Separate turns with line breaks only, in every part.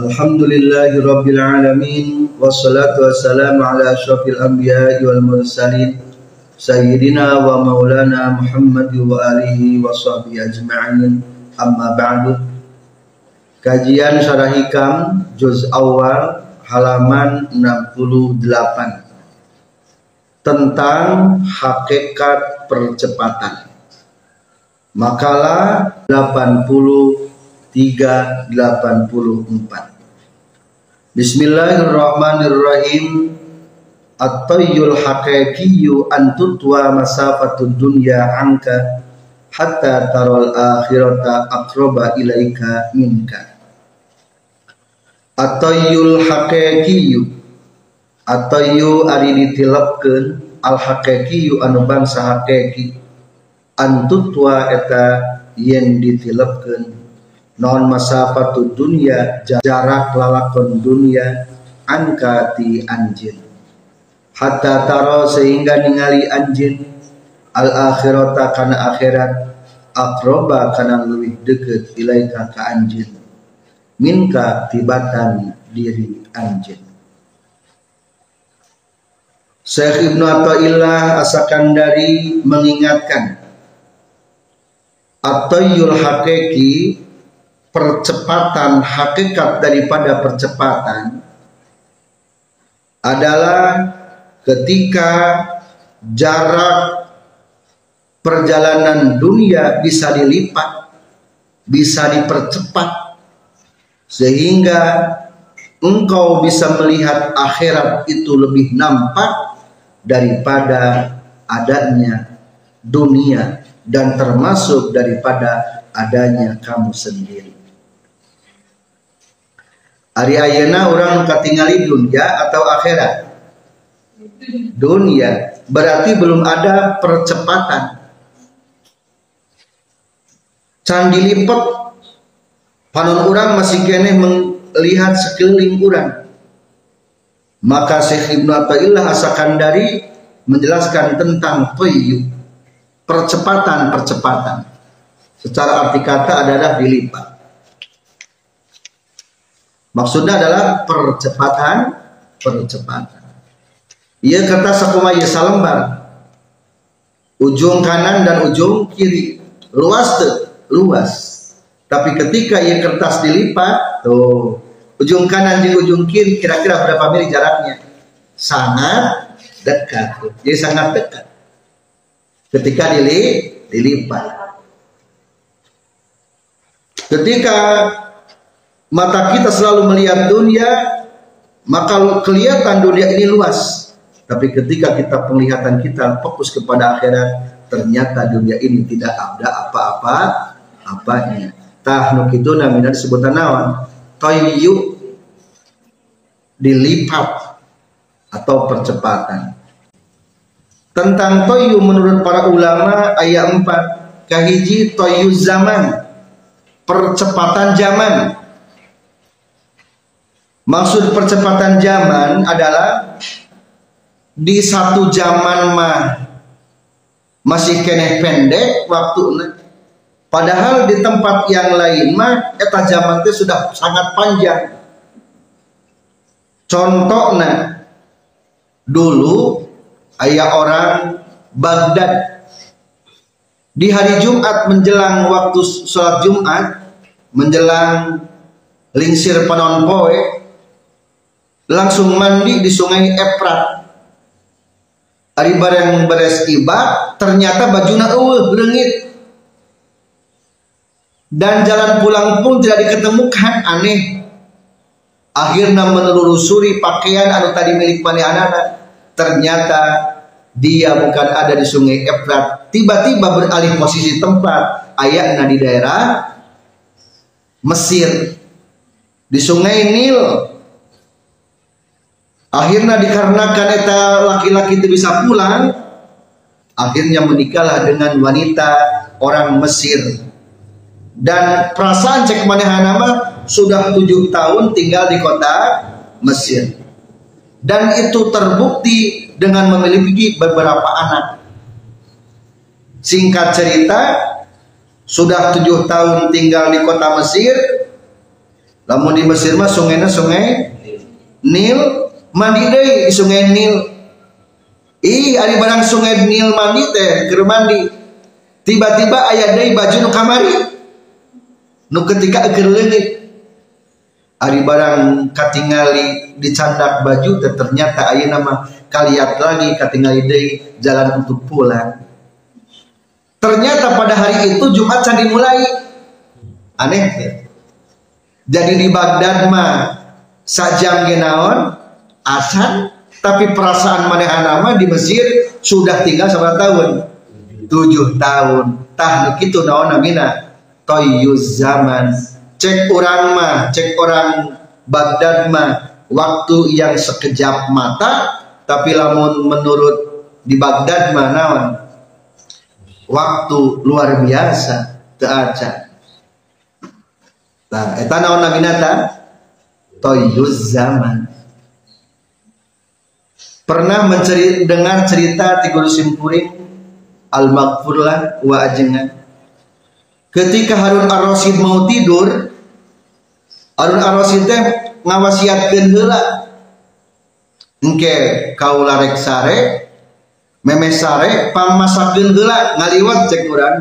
Alhamdulillahi rabbil alamin. Wassalatu wassalamu ala asyrafil anbiya'i wal mursalin. Sayyidina wa maulana Muhammad wa alihi wa sahbihi ajma'in. Amma ba'du. Kajian Syarah Hikam juz awal halaman 68 tentang hakikat percepatan. Makalah 83 84. Bismillahirrahmanirrahim. At-tayyul haqiqiyyu an tutwa masafatud dunya anka hatta taral akhirata aqraba ilaika minka. At-tayyul haqiqiyyu Atayu ari ditilapkeun al haqiqi anu bangsa haqiqi antutwa eta yen ditilapkeun non masafatu dunya jarak lalakon dunia angka ti anjin. Hatta taro sehingga ningali anjin. Al akhirata kana akhirat akroba kana lebih deket ilaika ka anjin. Minka tibatan diri anjin. Syekh Ibnu Athaillah Asakandari mengingatkan Atoyul hakiki percepatan hakikat daripada percepatan adalah ketika jarak perjalanan dunia bisa dilipat, bisa dipercepat sehingga engkau bisa melihat akhirat itu lebih nampak daripada adanya dunia dan termasuk daripada adanya kamu sendiri. Ari ayana orang katingali dunia atau akhirat? Dunia berarti belum ada percepatan. Candi lipat panon orang masih kene melihat sekeliling orang maka Syekh Ibnu Athaillah Asakandari menjelaskan tentang toyu percepatan-percepatan. Secara arti kata adalah dilipat. Maksudnya adalah percepatan, percepatan. Ia kata sakumaya salembar. Ujung kanan dan ujung kiri. Luas tuh, luas. Tapi ketika ia kertas dilipat, tuh ujung kanan di ujung kiri kira-kira berapa mili jaraknya sangat dekat jadi sangat dekat ketika dili, dilipat. Ketika mata kita selalu melihat dunia maka kelihatan dunia ini luas. Tapi ketika kita penglihatan kita fokus kepada akhirat ternyata dunia ini tidak ada apa-apa apanya. Tah itu namanya disebutan nawan toyu dilipat atau percepatan. Tentang toyu menurut para ulama ayat 4 kahiji toyu zaman percepatan zaman. Maksud percepatan zaman adalah di satu zaman mah masih kene pendek waktu Padahal di tempat yang lain mah eta zaman itu sudah sangat panjang. Contohnya dulu ayah orang Baghdad. Di hari Jumat menjelang waktu sholat Jumat menjelang lingsir panon poe langsung mandi di sungai Efrat hari bareng beres iba ternyata bajunya eueuh berengit. Dan jalan pulang pun tidak diketemukan aneh. Akhirnya menelusuri pakaian anu tadi milik mana ternyata dia bukan ada di sungai Efrat. Tiba-tiba beralih posisi tempat. Ayatnya di daerah Mesir. Di sungai Nil. Akhirnya dikarenakan eta laki-laki itu bisa pulang akhirnya menikahlah dengan wanita orang Mesir. Dan perasaan cek manehana nama sudah tujuh tahun tinggal di kota Mesir dan itu terbukti dengan memiliki beberapa anak. Singkat cerita sudah tujuh tahun tinggal di kota Mesir. Namun di Mesir mah sungainya sungai Nil. Mandi deh di sungai Nil. Ih ada barang sungai Nil mandi teh keur mandi. Tiba-tiba ayah deh baju nu kamari. Nu ketika keur ari barang katingali dicandak baju teh ternyata ayah nama kaliat lagi katingali deh jalan untuk pulang. Ternyata pada hari itu Jumat can dimulai. Aneh ya. Jadi di Baghdad mah sajam genaon asan tapi perasaan maneh nama di Mesir sudah tinggal sama tahun? Tujuh tahun. Tah gitu naon namina? Toyuz zaman cek orang mah cek orang Baghdad mah waktu yang sekejap mata tapi lamun menurut di Baghdad mah naon waktu luar biasa teaca Nah, eta naon naminata? Toyuz zaman. Pernah menceri, dengar cerita ti Guru Simpuring al maghfurlah wa ajengan. Ketika Harun Ar-Rasyid mau tidur, Harun Ar-Rasyid teh ngawasiatkeun heula. Engke kaula rek sare, memes sare pamasakeun heula ngaliwat cek urang.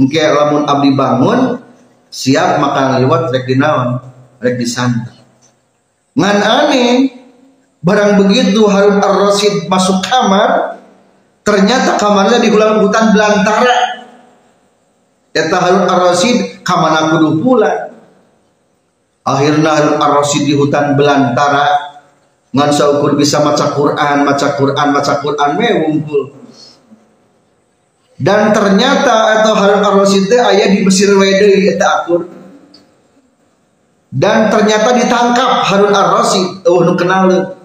Engke lamun abdi bangun, siap makan lewat rek dinaon rek disantap ngan aneh barang begitu Harun Ar-Rasyid masuk kamar ternyata kamarnya di hutan belantara eta Harun Ar-Rasyid kamana kudu pula? Akhirnya Harun Ar-Rasyid di hutan belantara. Ngan saukur bisa maca Quran maca Quran maca Quran we wumpul dan ternyata atau Harun Ar-Rasyid ayah di Mesir Wede eta akur. Dan ternyata ditangkap Harun Ar-Rasyid oh nu kenal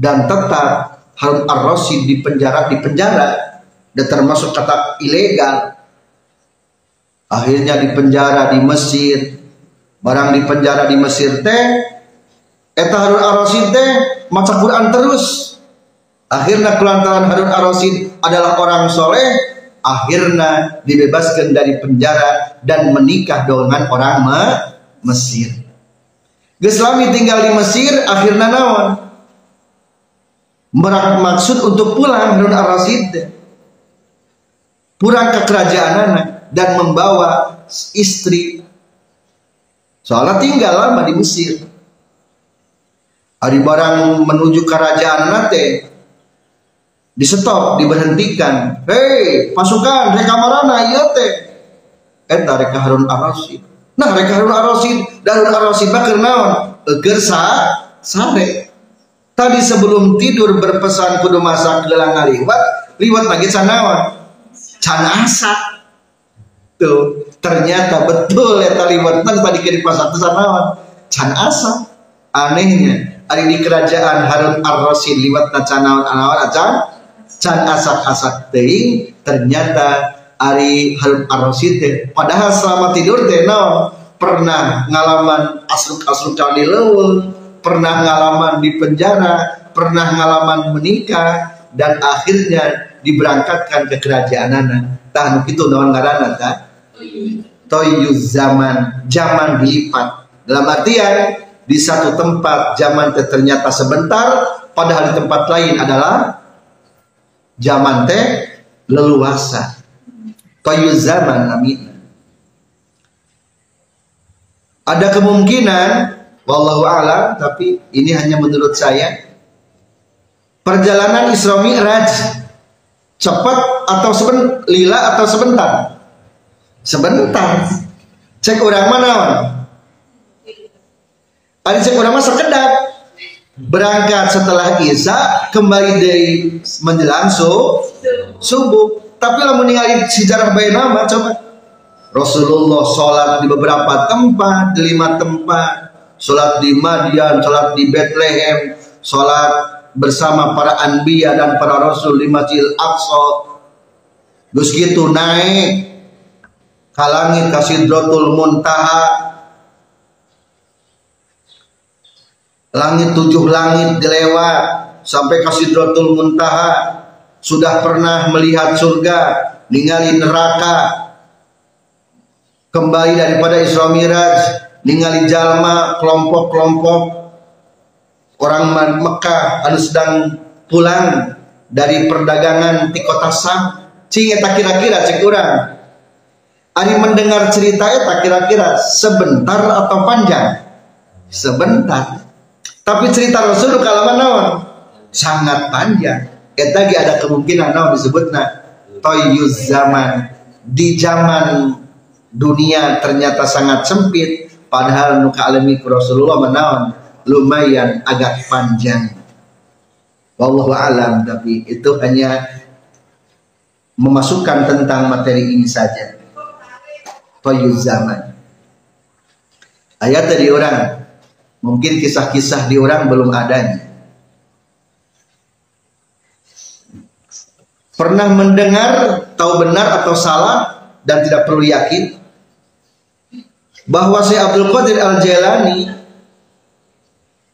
dan tetap Harun Ar-Rasyid di penjara di penjara. Dan termasuk kata ilegal akhirnya di penjara di Mesir. Barang di penjara di Mesir teh eta Harun Ar-Rasyid teh maca Quran terus. Akhirnya kelantaran Harun Ar-Rasyid adalah orang soleh akhirnya dibebaskan dari penjara dan menikah dengan orang Mesir. Geslami tinggal di Mesir akhirnya nawan merak maksud untuk pulang Harun Ar-Rasyid pulang ke kerajaan anak dan membawa istri. Soalnya tinggal lama di Mesir. Hari barang menuju kerajaan nate di stop diberhentikan. Hei pasukan reka marana iya teh. Eta reka Harun Ar-Rasyid nah reka Harun Ar-Rasyid Harun Ar-Rasyid bakal naon? Eger sa sare. Tadi sebelum tidur berpesan kudu masak gelang ngaliwat liwat lagi can naon can tuh ternyata betul eta liwat tadi kiri pasar teh naon. Can asak anehnya ada di kerajaan Harun Ar-Rasyid liwat can naon anawan acan? Can asak-asak teh. Ternyata Ari Harun Ar-Rasyid padahal selama tidur teh pernah ngalaman asruk-asruk cali leweng pernah ngalaman di penjara pernah ngalaman menikah dan akhirnya diberangkatkan ke kerajaan anak tahan itu nawan ngaranna ta toyuz zaman zaman dilipat. Dalam artian di satu tempat zaman ternyata sebentar padahal di tempat lain adalah zaman teh leluasa. Kayu zaman amin. Ada kemungkinan wallahu alam tapi ini hanya menurut saya perjalanan Isra Mi'raj cepat atau seben lila atau sebentar sebentar. Cek orang mana ada cek orang mah sekedap. Berangkat setelah Isya kembali dari menjelang su, subuh. Tapi lah meninggalin sejarah bayi nama coba. Rasulullah sholat di beberapa tempat, di lima tempat, sholat di Madian, sholat di Bethlehem, sholat bersama para anbiya dan para rasul di Masjidil Aqsa. Terus gitu naik ke langit ke Sidratul Muntaha. Langit tujuh langit dilewat sampai ke Sidratul Muntaha. Sudah pernah melihat surga, ningali neraka, kembali daripada Isra Miraj ningali jalma kelompok-kelompok orang Mekah anu sedang pulang dari perdagangan di kota Sam cing kira-kira cek ari mendengar cerita eta kira-kira sebentar atau panjang? Sebentar. Tapi cerita Rasul kalau naon? Sangat panjang. Eta ada kemungkinan naon disebutna? Toyuz zaman. Di zaman dunia ternyata sangat sempit. Padahal nuka alami Rasulullah menawan lumayan agak panjang. Wallahu alam tapi itu hanya memasukkan tentang materi ini saja toyuz zaman. Ayat dari orang. Mungkin kisah-kisah di orang belum adanya pernah mendengar tahu benar atau salah dan tidak perlu yakin? Bahwa Syekh Abdul Qadir Al Jailani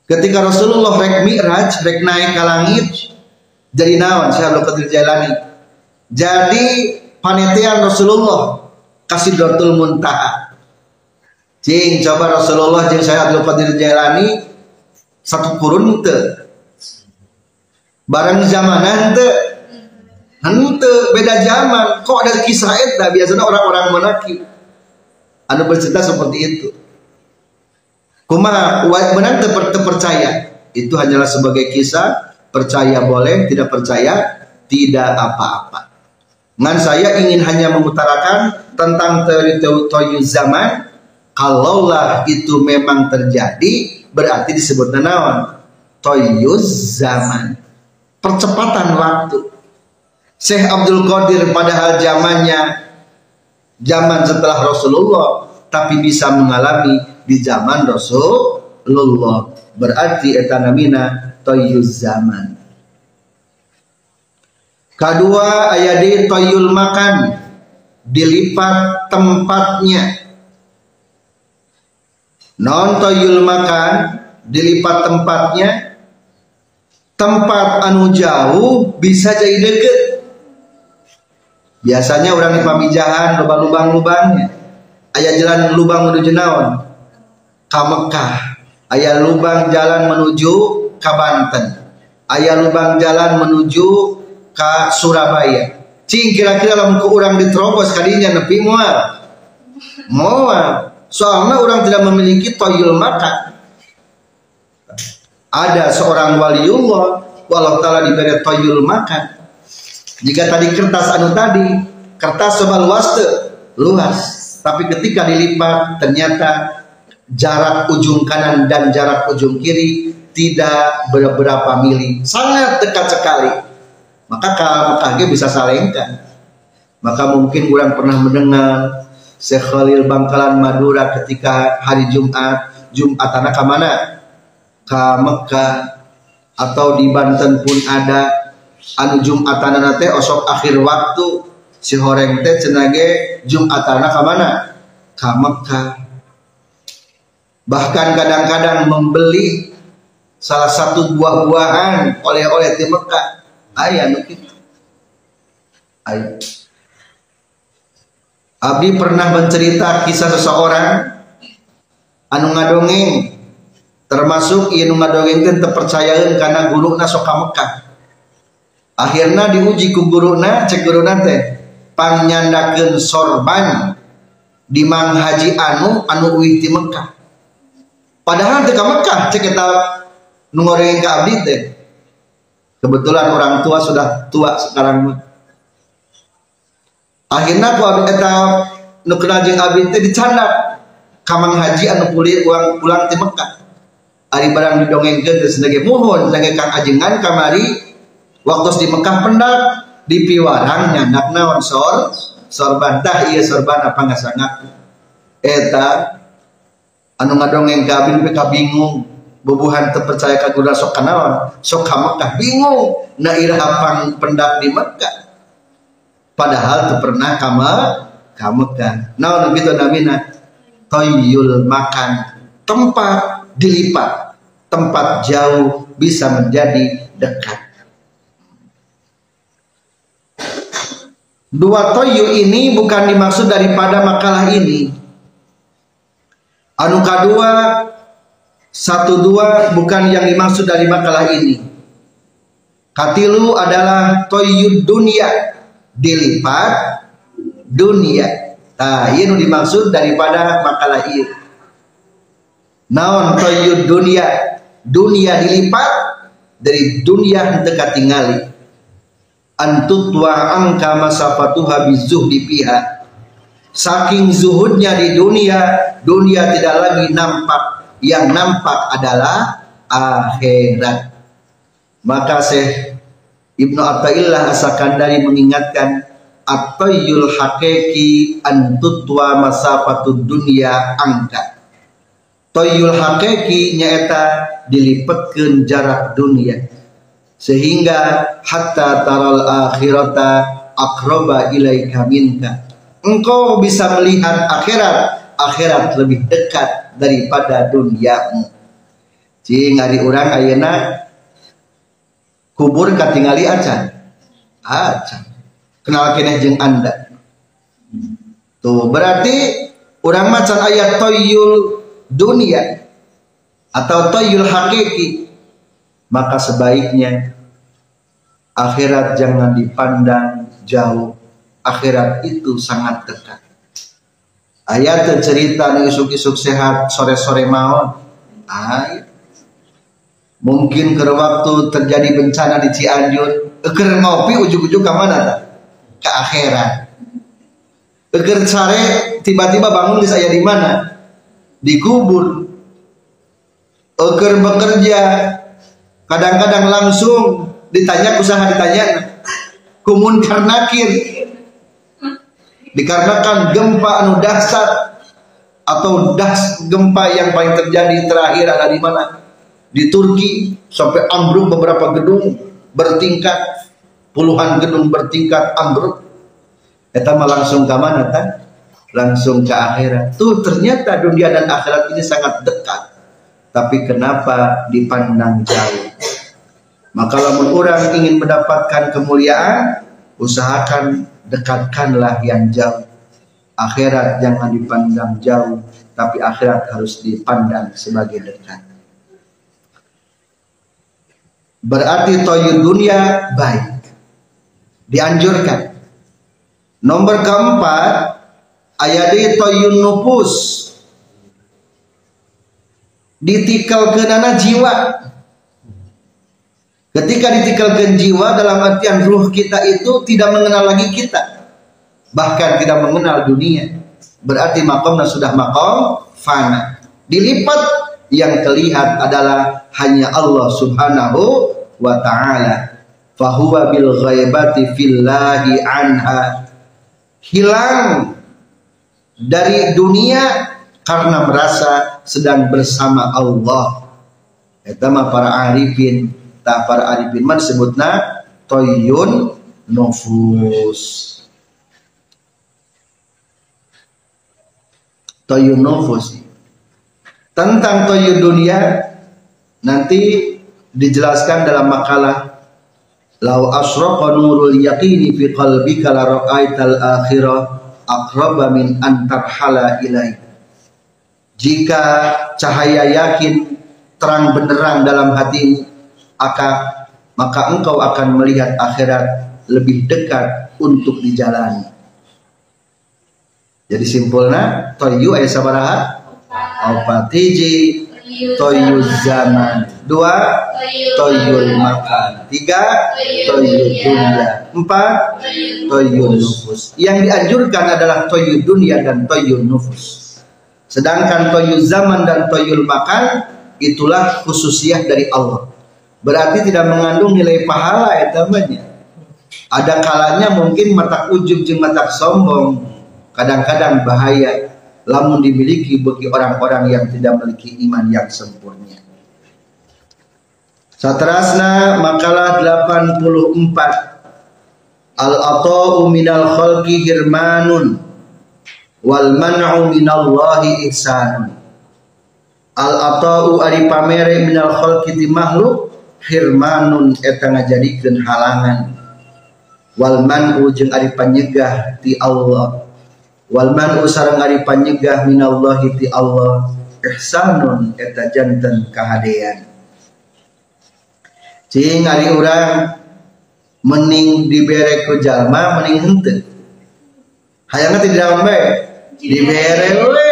ketika Rasulullah rek mi'raj rek naik ke langit jadi nawan Syekh Abdul Qadir Jailani jadi panitian Rasulullah kasih dotul muntaha. Cing coba Rasulullah jeung Syekh Abdul Qadir Jailani satu kurun te. Barang zamanan te. Hente beda zaman. Kok ada kisah eta biasanya orang-orang menakib anu bercerita seperti itu. Kumaha benar terpercaya. Itu hanyalah sebagai kisah. Percaya boleh tidak percaya tidak apa-apa. Ngan saya ingin hanya mengutarakan tentang teori teori zaman kalaulah itu memang terjadi berarti disebut naon toyuz zaman. Percepatan waktu. Syekh Abdul Qadir padahal zamannya zaman setelah Rasulullah tapi bisa mengalami di zaman Rasulullah. Berarti etanamina toyuz zaman. Kedua ayat di toyul makan dilipat tempatnya. Non toyul makan dilipat tempatnya. Tempat anu jauh bisa jadi deket. Biasanya orang di pamijahan lubang-lubang-lubangnya. Ayah jalan lubang menuju naon? Ke Mekah. Ayah lubang jalan menuju ke Banten. Ayah lubang jalan menuju ke Surabaya cing kira-kira lamun ku orang diterobos kadinya nepi moal moal soalnya orang tidak memiliki toyul makan ada seorang waliullah walau ta'ala diberi toyul makan jika tadi kertas anu tadi, kertas sebal waste luas, tapi ketika dilipat ternyata jarak ujung kanan dan jarak ujung kiri tidak beberapa mili, sangat dekat sekali. Maka kalau bisa salingkan. Maka mungkin kurang pernah mendengar Syekh Khalil Bangkalan Madura ketika hari Jumat, Jumat anak ke mana? Ke Mekah atau di Banten pun ada anu Jumatan teh osok akhir waktu si horeng teh cenage Jumatana ke mana? Ke Mekah. Bahkan kadang-kadang membeli salah satu buah-buahan oleh-oleh di Mekah. Ayah nu kitu. Ayah. Abi pernah mencerita kisah seseorang anu ngadongeng termasuk ieu ngadongeng teh terpercayain karena guru sok ka Mekah akhirnya diuji ku guruna cek guruna teh pangnyandakeun sorban di mang haji anu anu uih di Mekah padahal teh Mekah cek eta nu ngoreng ka abdi teh kebetulan orang tua sudah tua sekarang. Akhirnya abdi eta nu kenal jeung abdi teh dicandak. Kamang haji anu pulih uang pulang di Mekah. Ari barang didongengkeun teh sebagai mohon sebagai kang ajengan kamari. Waktu di Mekah pendak di piwarang nyandak naon? Sor sorban. Tah iya sorban apa nggak sangat? Eta anu ngadongeng kabin pe bingung bubuhan terpercaya kaguna sok kanawan sok ka Mekah bingung. Na irhapang pendak di Mekah padahal tu pernah kama ka Mekah naon gitu namina? Toyul makan. Tempat dilipat. Tempat jauh bisa menjadi dekat. Dua toyu ini bukan dimaksud daripada makalah ini. Anu kedua, satu dua bukan yang dimaksud dari makalah ini. Katilu adalah toyu dunia dilipat dunia. Nah, ini dimaksud daripada makalah ini. Naon toyu dunia dunia dilipat dari dunia dekat tinggali antutwa angka masafatuha bizuhdi piha saking zuhudnya di dunia dunia tidak lagi nampak yang nampak adalah akhirat. Maka Syekh Ibnu Atta'illah Asakandari mengingatkan at-tayyul hakiki antutwa masafatud dunia angka. Toyul hakiki nyaeta dilipetkan jarak dunia. Sehingga hatta taral akhirata akroba ilaika minka. Engkau bisa melihat akhirat akhirat lebih dekat daripada duniamu cing ari urang ayeuna kubur katingali acan. Acan. Kenal keneh jeung anda. Tuh berarti orang macan ayat toyul dunia atau toyul hakiki. Maka sebaiknya akhirat jangan dipandang jauh. Akhirat itu sangat dekat ayat cerita nih isuk-isuk sehat sore-sore ayat mungkin ke waktu terjadi bencana di Cianjur eker ngopi ujuk-ujuk ke mana ke akhirat. Eker sare tiba-tiba bangun di saya di mana? Dikubur eker bekerja. Kadang-kadang langsung ditanya usaha ditanya kumun karnakir dikarenakan gempa anu dahsyat atau das gempa yang paling terjadi terakhir ada di mana? Di Turki sampai ambruk beberapa gedung bertingkat puluhan gedung bertingkat ambruk. Kita langsung ke mana kan langsung ke akhirat. Tuh ternyata dunia dan akhirat ini sangat dekat. Tapi kenapa dipandang jauh? Maka lamun orang ingin mendapatkan kemuliaan usahakan dekatkanlah yang jauh. Akhirat jangan dipandang jauh tapi akhirat harus dipandang sebagai dekat. Berarti toyun dunia baik. Dianjurkan. Nomor keempat ayat toyun nupus. Ditikal ke nana jiwa ketika ditikalkan jiwa dalam artian ruh kita itu tidak mengenal lagi kita. Bahkan tidak mengenal dunia. Berarti makomnya sudah makom fana. Dilipat yang terlihat adalah hanya Allah subhanahu wa ta'ala. Fahuwa bil ghaibati fillahi anha. Hilang dari dunia karena merasa sedang bersama Allah. Mah para arifin tak para arifin mah disebutna toyun nufus. Toyun nufus. Tentang toyun dunia nanti dijelaskan dalam makalah lau asraqa nurul yaqini fi qalbika la ra'aital akhirah aqraba min antarhala ilaika jika cahaya yakin terang benderang dalam hatimu maka maka engkau akan melihat akhirat lebih dekat untuk dijalani. Jadi simpulnya toyu ayat sabaraha opat hiji. Toyu zaman. Dua. Toyu makan. Tiga. Toyu dunia. Empat. Toyu nufus. Yang dianjurkan adalah toyu dunia dan toyu nufus. Sedangkan toyul zaman dan toyul makan itulah khususiah dari Allah. Berarti tidak mengandung nilai pahala ya temannya. ada kalanya mungkin mata ujub jeung mata sombong. Kadang-kadang bahaya. Lamun dimiliki bagi orang-orang yang tidak memiliki iman yang sempurna. Satrasna makalah 84 Al-ata'u minal khalqi hirmanun. Wal man'u minallahi ihsanun. Al-ata'u ari pamere minal khalqi ti makhluk hirmanun eta ngajadikeun halangan. Wal man'u jeung ari panyegah ti Allah. Wal man'u sareng ari panyegah minallahi ti Allah. Ihsanun eta janten kahadean. Cing ari urang mening dibere ku jalma mening henteu. Hayangna ti dalam bae dibere we.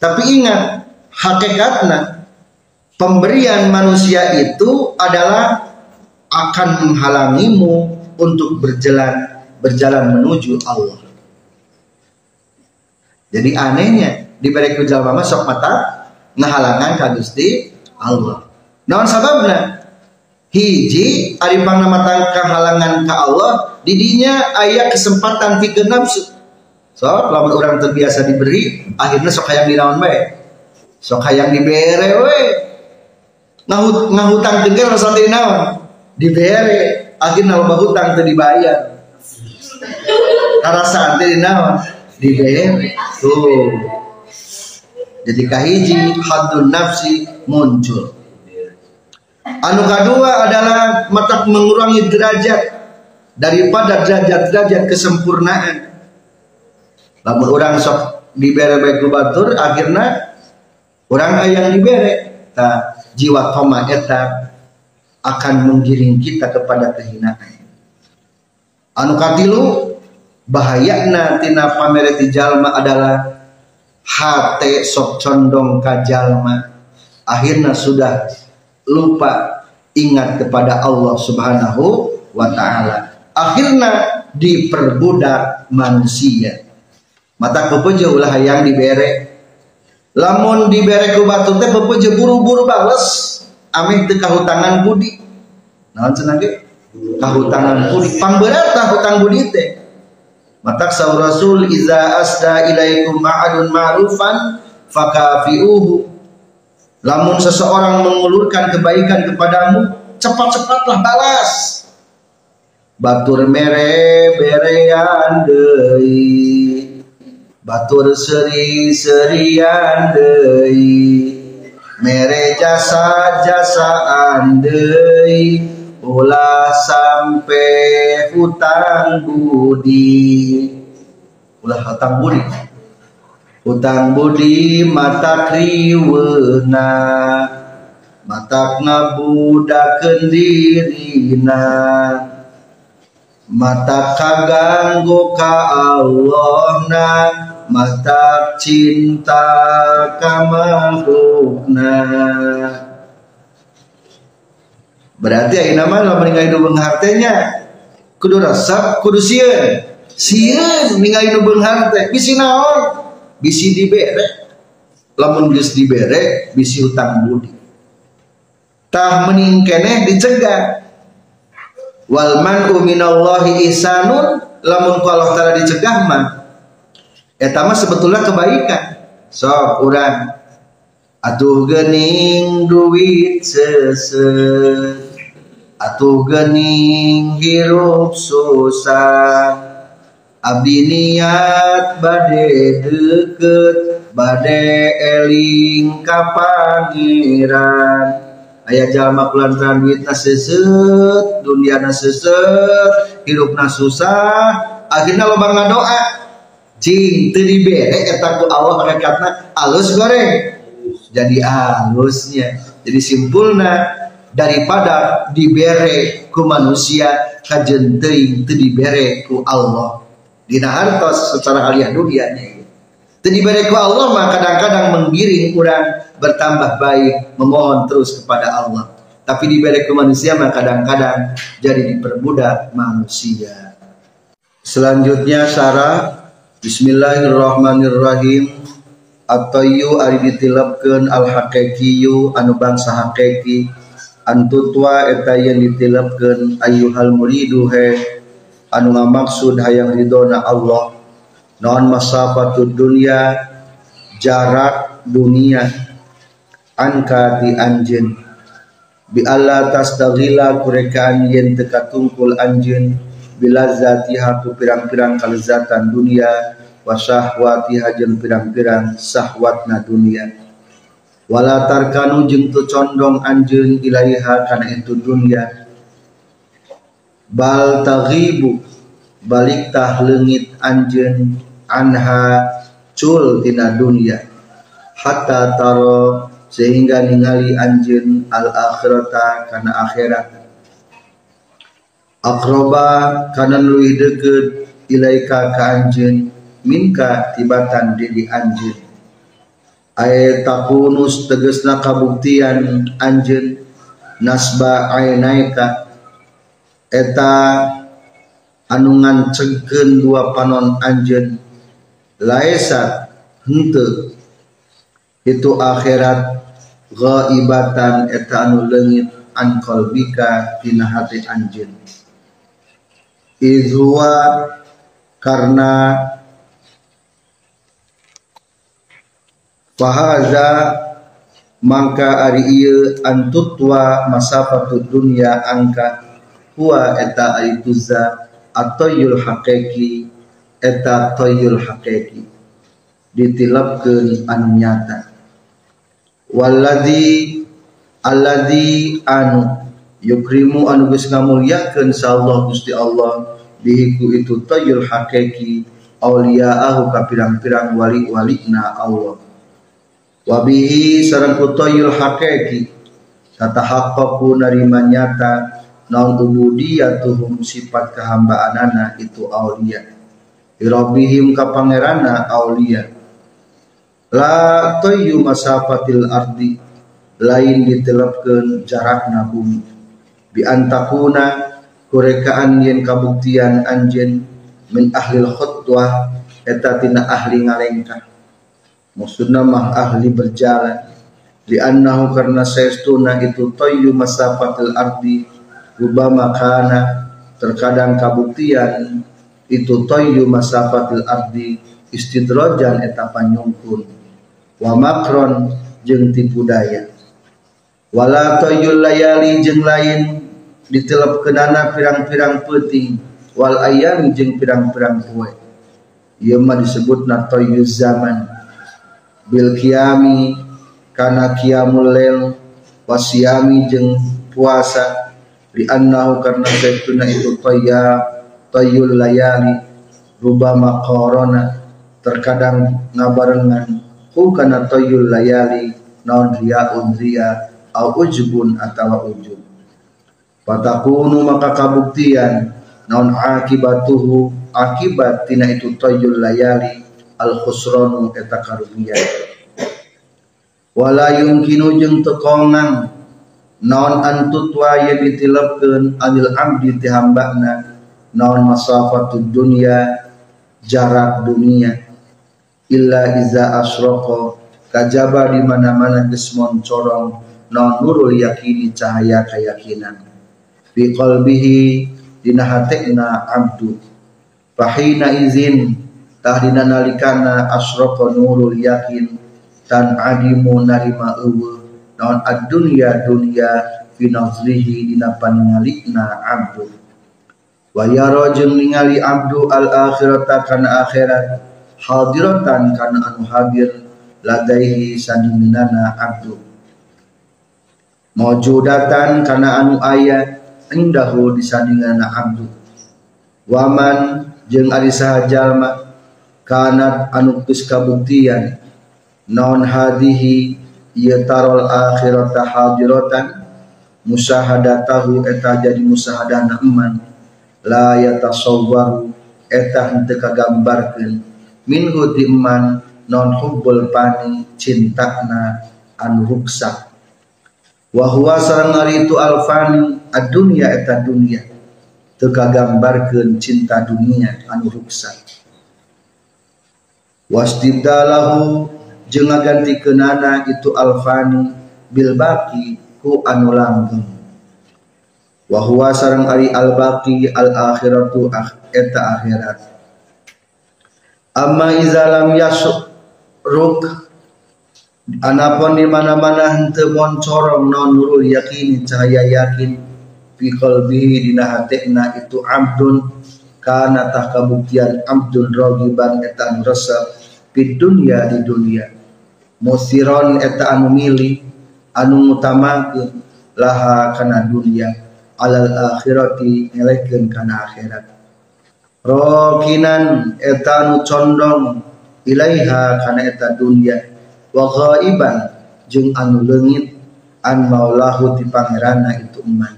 Tapi ingat hakikatna pemberian manusia itu adalah akan menghalangimu untuk berjalan berjalan menuju Allah. Jadi anehnya diberi kujal mama sok mata ngehalangan ka Gusti Allah. Naon sababna? Hiji ari nama tangka halangan ka Allah didinya ayat kesempatan pikeun nafsu. So, lamun orang terbiasa diberi, akhirnya sok hayang dinaon bae. Sok hayang dibere we ngahut ngahutang tengger santri naon? Dibere akhirnya loba hutang teu dibayar. Karena santri naon? Dibere. Tuh. Jadi kahiji hadun nafsi muncul. Anu kedua adalah mata mengurangi derajat daripada derajat-derajat kesempurnaan. Lamun orang sok dibere baik batur akhirnya orang yang dibere. Ta jiwa koma eta akan menggiring kita kepada kehinaan. Anu katilu bahayana tina pamereti jalma adalah hate sok condong ka jalma akhirnya sudah lupa ingat kepada Allah Subhanahu wa taala. Akhirnya diperbudak manusia. Mata kepeja ulah yang dibere lamun dibere ku batu teh bepeje buru-buru bales ameh teu kahutangan budi. Naon cenah ge? Kahutangan budi. Pamberat hutang budi teh. Matak sa rasul iza asda ilaikum ma'adun ma'rufan fakafiuhu. Lamun seseorang mengulurkan kebaikan kepadamu cepat-cepatlah balas. Batur mere berean deui batur seri serian deui. Mere jasa jasaan deui. Ulah sampai hutang budi. Ulah hutang budi. Hutang budi mata kriweuna mata ngabudakeun dirina. Mata kaganggu ka Allah na mata cinta kamakhlukna berarti ayeuna mah lamun ningali nu hartenya kudu resep kudu sieun sieun nu beunghar teh bisi naon? Bisi dibere lamun geus dibere bisi hutang budi. Tah mending keneh dicegah. Wal man'u minallahi ihsanun. Lamun ku Allah taala dicegah mah eta mah sebetulnya kebaikan. Sok urang. Atuh gening duit seset atuh gening hirup susah. Abdi niat bade deket bade eling ka pangeran. Ayah jalma kulantaran duitna seset dunia seset hidupna susah. Akhirnya bangga doa cing teu dibere eta ku Allah hakikatna alus goreng. Jadi alusnya. Jadi simpulna daripada dibere ku manusia kajen teuing teu dibere ku Allah. Dina hartos secara aliyah dunianya teu dibere ku Allah mah kadang-kadang menggiring kurang bertambah baik memohon terus kepada Allah. Tapi diberi ke manusia mah kadang-kadang jadi diperbudak manusia. Selanjutnya syarat Bismillahirrahmanirrahim. At-tayyu ari ditilapkeun al haqiqiyu anu bangsa hakiki antutwa eta yang ditilapkeun ayyuhal muridu he. Anu ngamaksud hayang ridona Allah. Non masafatud dunia jarak dunia. Angka di anjen bi Allah tasdagila kurekaan yen teka tungkul anjen bila zatiha ku pirang-pirang kalezatan dunia wa syahwatiha jeung pirang-pirang sahwatna dunia. Wala tarkanu jeung tu condong anjeun ilaiha kana itu dunia. Bal taghibu balik tah leungit anjeun anha cul tina dunia. Hatta taro sehingga ningali anjeun al akhirata kana akhirat akroba kana leuwih deukeut ilaika ka anjeun minka tibatan didi anjeun. Ay takunus tegesna kabuktian anjeun nasba ainaika eta anu ngancengkeun dua panon anjeun laisa henteu. Itu akhirat ghaibatan eta anu leungit an qalbika tina hati anjeun izwa karena fahaza mangka ari ieu antutwa masafatud dunya angka huwa eta ari tuza atoyul hakiki eta toyul hakiki ditilapkeun anu nyata. Walladzi alladzi anu yukrimu anu geus ngamulyakeun sallallahu Gusti Allah bihiku itu toyul hakiki auliyaahu ka pirang-pirang wali-walina Allah. Wabihi sarang kutoyul hakiki tatahaqqaqu narima nyata naun ubudiyatuhum sifat kehambaanana itu aulia irabihim ka pangerana aulia la toyu masafatil ardi lain ditelapkeun jarakna bumi bi antakuna kurekaan yen kabuktian anjen min ahlil khutwah eta tina ahli ngalengkah. Maksudna mah ahli berjalan. Di annahu karena saestuna itu toyu masafatil ardi rubama kana terkadang kabuktian itu toyu masafatil ardi istidrojan eta panyungkun wa makron jeung tipu daya. Wala toyul layali jeung lain ditelep kenana pirang-pirang peuting wal ayam jeung pirang-pirang poe ieu mah disebutna toyuz zaman. Bil kiami kana kiamul lel wasiami jeung puasa. Li annahu karna sayyiduna itu toya toyul layali rubama korona terkadang ngabarengan hu kana toyul layali riaun ria au ujubun atawa ujub fatakunu maka kabuktian naon akibatuhu akibat tina itu toyul layali al khusranu eta karugian wala yumkinu jeung tekongan naon antutwa ye ditilapkeun anil abdi ti hambana naon masafatud jarak dunia. Illa iza asraqa kajaba di mana-mana geus corong naon nurul yakini cahaya keyakinan fi qalbihi dina hatekna abdu. Fahina izin tahdina nalikana asraqa nurul yakin tan adimu narima eueuh naon ad-dunya dunya fi nazrihi dina paningalikna abdu. Wa yara ningali abdu al akhirata kana akhirat. Hadiratan kana anu hadir ladaihi sandinginana abdu. Mawjudatan kana anu ayat indahu disandingana abdu waman jeung ari saha jalma kanat anu geus kabuktian. Naon hadihi ieu tarol akhirata hadiratan musahadatahu eta jadi musahadana eman. La yatasawwaru eta henteu kagambarkeun. Minhu ti eman non hubbul pani cintana anu ruksak wa huwa sareng ari itu alfani ad-dunya eta dunia. Teu kagambarkeun cinta dunia anu ruksa. Wasdibdalahu jeung ngagantikeunana itu alfani bil baqi ku anu langgeng. Wa huwa sareng ari al baqi al akhiratu eta akhirat. Amma iza lam yasruk anapun di mana-mana henteu moncorong non nurul yakin cahaya yakin fi qalbihi dina hatekna itu abdun kana tah kabuktian abdun rogiban eta anu resep di dunia di dunia. Musiron eta anu milih anu mutamakeun laha kana dunia alal akhirati ngelekeun kana akhirat. Rokinan eta anu condong ilaiha kana eta dunia wa ghaiban jeung anu leungit an maulahu ti pangeranna itu eman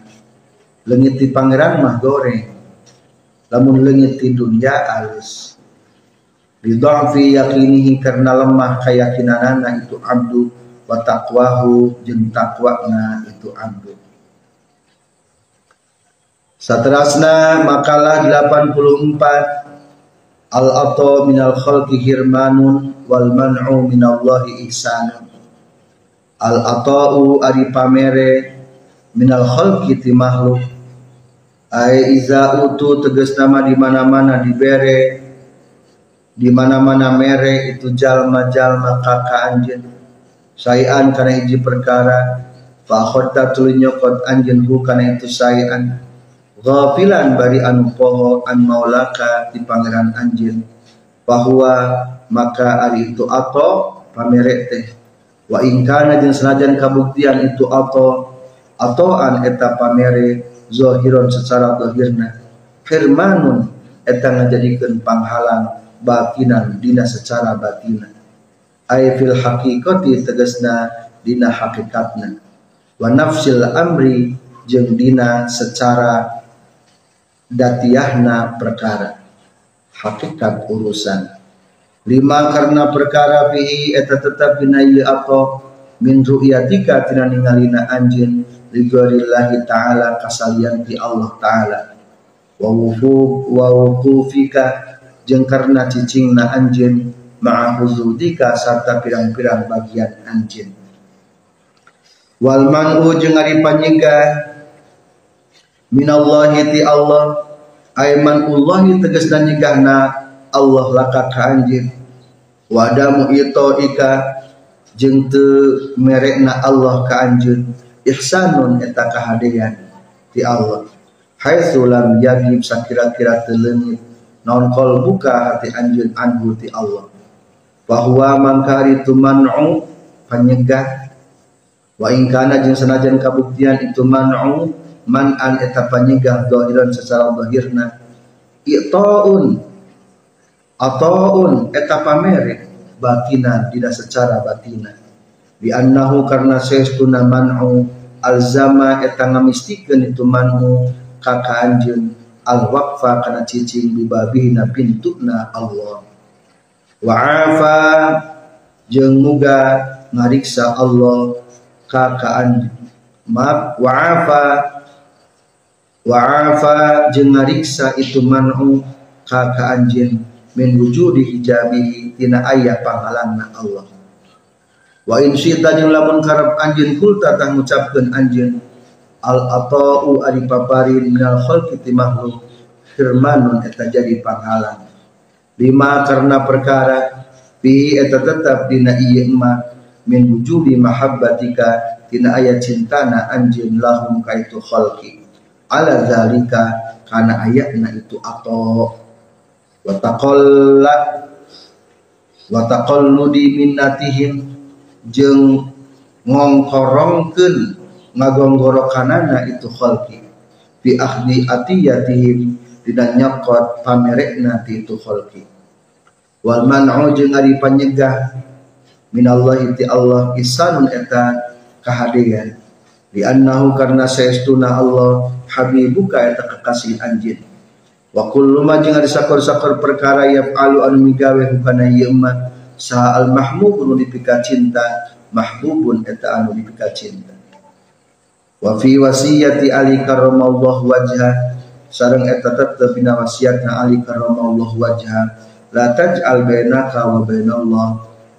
leungit ti pangeran mah goreng lamun leungit ti dunia alus. Bidhafi yakinihi karena lemah keyakinanana itu abdu wa taqwahu jeung taqwana itu abdu. Saterasna makalah 84 al ato minal khalqi hirmanun wal man'u minallahi ihsanun. Al ata'u ari pamere minal khalqi ti makhluk. Ai iza utu tegas nama di mana-mana dibere di mana-mana mere itu jalma-jalma kakak anjen sayan karena hiji perkara fa khotta tuluy nyokot anjen hu itu sayan ghafilan bari anu poho an maulaka di pangeran anjen bahwa maka ari itu atau pamere teh. Wa ingkana jeung senajan kabuktian itu atau an eta pamere zahiron secara zahirna firmanun eta ngajadikeun panghalang batinan dina secara batinan ay fil haqiqati tegasna dina hakikatna. Wa nafsil amri jeung dina secara datiahna perkara. Hakikat urusan. Lima karena perkara fihi eta tetap ieu apa? Min ru'yatika tina ningalina anjeun ligorillahi ta'ala kasalian ti Allah ta'ala. Wa wufu wa wukufika jeung karena cicingna anjeun ma'a huzudika sarta pirang-pirang bagian anjeun wal man'u panyegah minallahi ti Allah. Ayman ullahi tegasna nyegahna Allah laka ka anjeun wa adamu ika. Jeung merekna Allah ka ihsanun eta kahadean ti Allah. Haitsu lam yagib sakira-kira teu leungit. Non kol buka hati anjun anhu ti Allah. Bahwa mangkari itu man'u penyegah. Wa ingkana jeung sanajan kabuktian itu man'u man an eta panyegah dohiran secara dohirna. I'taun ataun eta pamere batinan. Tidak secara batinan bi annahu karena saestuna man'u. Alzama eta ngamistikeun itu man'u. Kaka anjeun al waqfa kana cicing bibabina pintuna Allah. Wa afa jeung muga ngariksa Allah. Kakaan maaf. Wa afa wa afa jeung ngariksa itu man'u ka anjeun min wujudi hijabi tina aya pangalangna Allah. Wa in syita jeung lamun karep anjeun kulta tang ngucapkeun anjeun al atau ari paparin minal khalqi ti makhluk firmanun eta jadi panghalang. Lima karena perkara bi eta tetap dina ieu ma min wujudi mahabbatika tina aya cintana anjeun lahum kaitu khalqi ala zalika kana ayatna itu atau wa taqalla wa taqalludi minnatihim jeung ngongkorongkeun ngagonggorokanana itu khalqi. Bi akhdi atiyatihim tidak nyokot pamerekna ti itu khalqi. Wal man'u jeung ari panyegah minallahi ti Allah isanun eta kahadean di annahu karna saestuna Allah habibuka eta kekasih anjeun wa kullu ma jeung ari sakor-sakor perkara yaf'alu anu migawe hukana ieu mah sa al mahmud nu dipika cinta mahbubun eta anu dipika cinta. Wa fi wasiyati ali karramallahu wajha sareng eta tetep dina wasiatna ali karramallahu wajha la taj'al bainaka wa bainallah.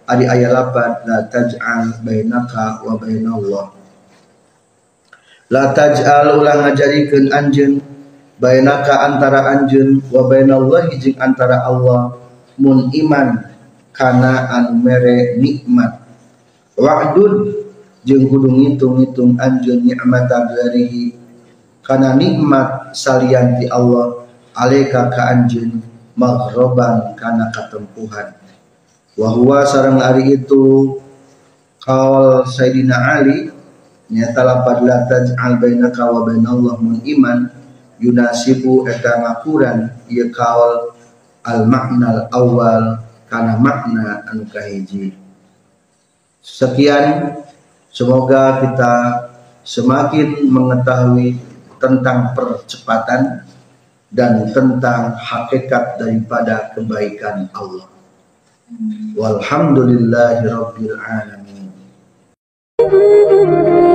Ari aya lapan la taj'al bainaka wa bainallah la taj'al ulang ngajarikeun anjeun bainaka antara anjeun wa bainallahi jeung antara Allah. Mun iman kana anu mere nikmat. Wa'dud jeung kudu ngitung-ngitung anjeun nikmat abdarihi kana nikmat salian ti Allah alaika ka anjeun maghroban kana katempuhan. Wa huwa sareng ari itu kaul Sayyidina Ali nyata lapad la taj'al bainaka wa bainallah mun iman yunasibu eta ngakuran ieu kaul al makna al awal kana makna anu kahiji sekian semoga kita semakin mengetahui tentang percepatan dan tentang hakikat daripada kebaikan Allah. Walhamdulillahirabbil alamin.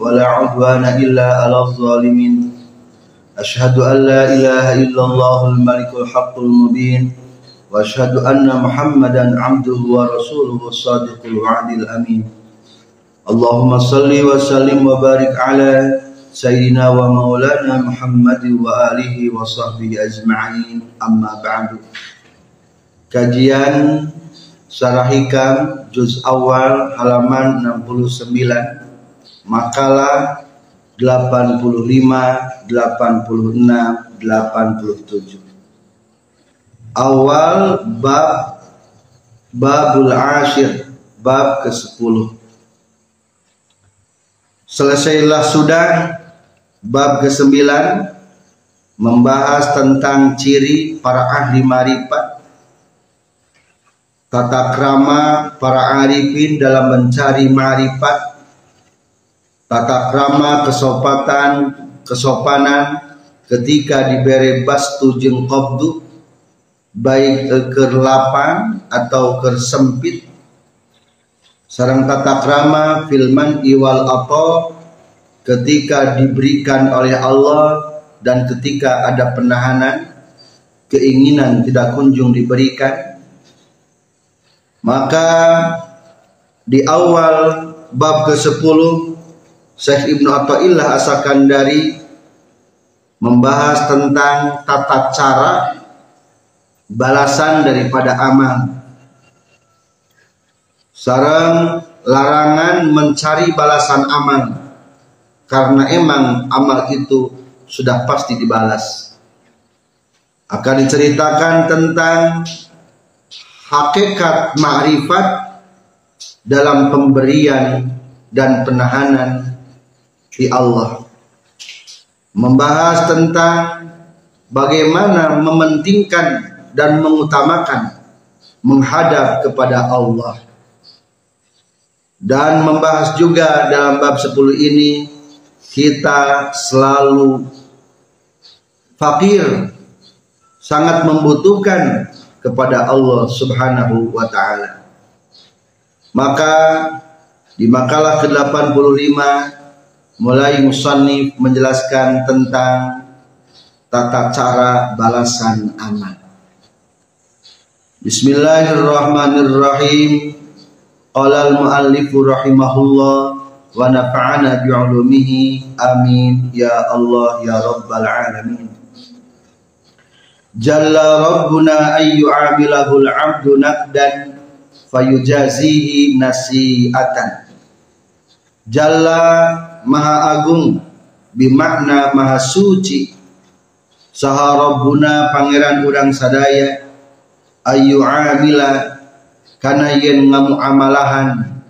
Wala udwana illa 'alal zalimin. Ashhadu an la ilaha illallahul malikul haqqul mubin wa ashhadu anna Muhammadan 'abduhu wa rasuluhu shadiqul wa'dil amin. Allahumma salli wa sallim wa barik ala Sayyidina wa maulana Muhammad wa alihi wa sahbihi ajma'in amma ba'du Kajian Sarah Hikam Juz Awal halaman 69 Makalah 85, 86, 87 Awal bab Babul Ashir Bab ke-10 Selesailah sudah Bab ke-9 membahas tentang ciri para ahli marifat tata krama para arifin dalam mencari marifat tata krama kesopatan kesopanan ketika diberi bastu jeung qabdu baik ke lapang atau ke sempit sarang tata krama filman iwal atau ketika diberikan oleh Allah dan ketika ada penahanan keinginan tidak kunjung diberikan maka di awal bab ke-10 Syekh Ibnu Athaillah Asakandari membahas tentang tata cara balasan daripada amal sarang larangan mencari balasan amal karena emang amal itu sudah pasti dibalas. Akan diceritakan tentang hakikat ma'rifat dalam pemberian dan penahanan di Allah. Membahas tentang bagaimana mementingkan dan mengutamakan menghadap kepada Allah. Dan membahas juga dalam bab 10 ini kita selalu fakir sangat membutuhkan kepada Allah Subhanahu wa taala. Maka di makalah ke-85 mulai musannif menjelaskan tentang tata cara balasan amal. Bismillahirrahmanirrahim. Qala al-muallif rahimahullah wa nafa'ana bi'ulumihi amin ya Allah ya rabbal alamin Jalla rabbuna ayyu amilahul abdu naqdan fayujazihi nasi'atan. Jalla maha agung bimakna maha suci. Saha rabbuna pangeran urang sadaya ayu amila kana yen ngamu amalahan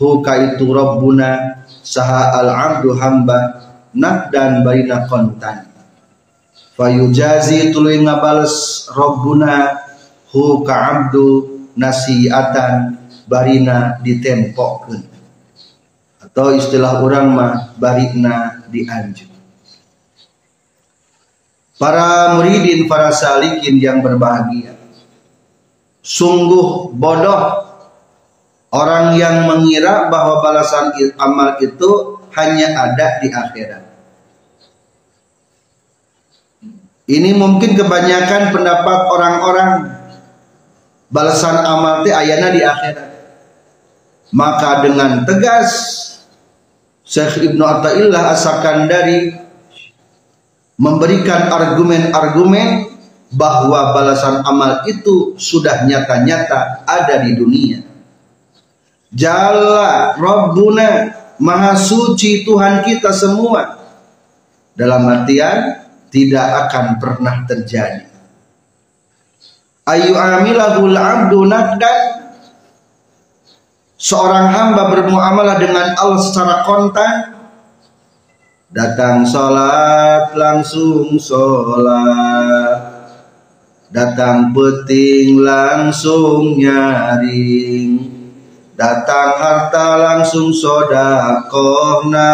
huka itu Rabbuna saha al abdu hamba dan baina kontan fayujazi tuluy ngabales Rabbuna hu ka'abdu nasiatan barina ditempokkeun atau istilah orang mah barina dianjuk para muridin para salikin yang berbahagia sungguh bodoh orang yang mengira bahwa balasan amal itu hanya ada di akhirat ini mungkin kebanyakan pendapat orang-orang balasan amal itu ayana di akhirat maka dengan tegas Syekh Ibnu Athaillah As-Sakandari memberikan argumen-argumen bahwa balasan amal itu sudah nyata-nyata ada di dunia. Jalla Rabbuna Maha suci Tuhan kita semua. Dalam artian tidak akan pernah terjadi. Ayu amilahul abdu nakdan seorang hamba bermuamalah dengan Allah secara kontan? Datang sholat langsung sholat datang peting langsung nyaring. Datang harta langsung sodakohna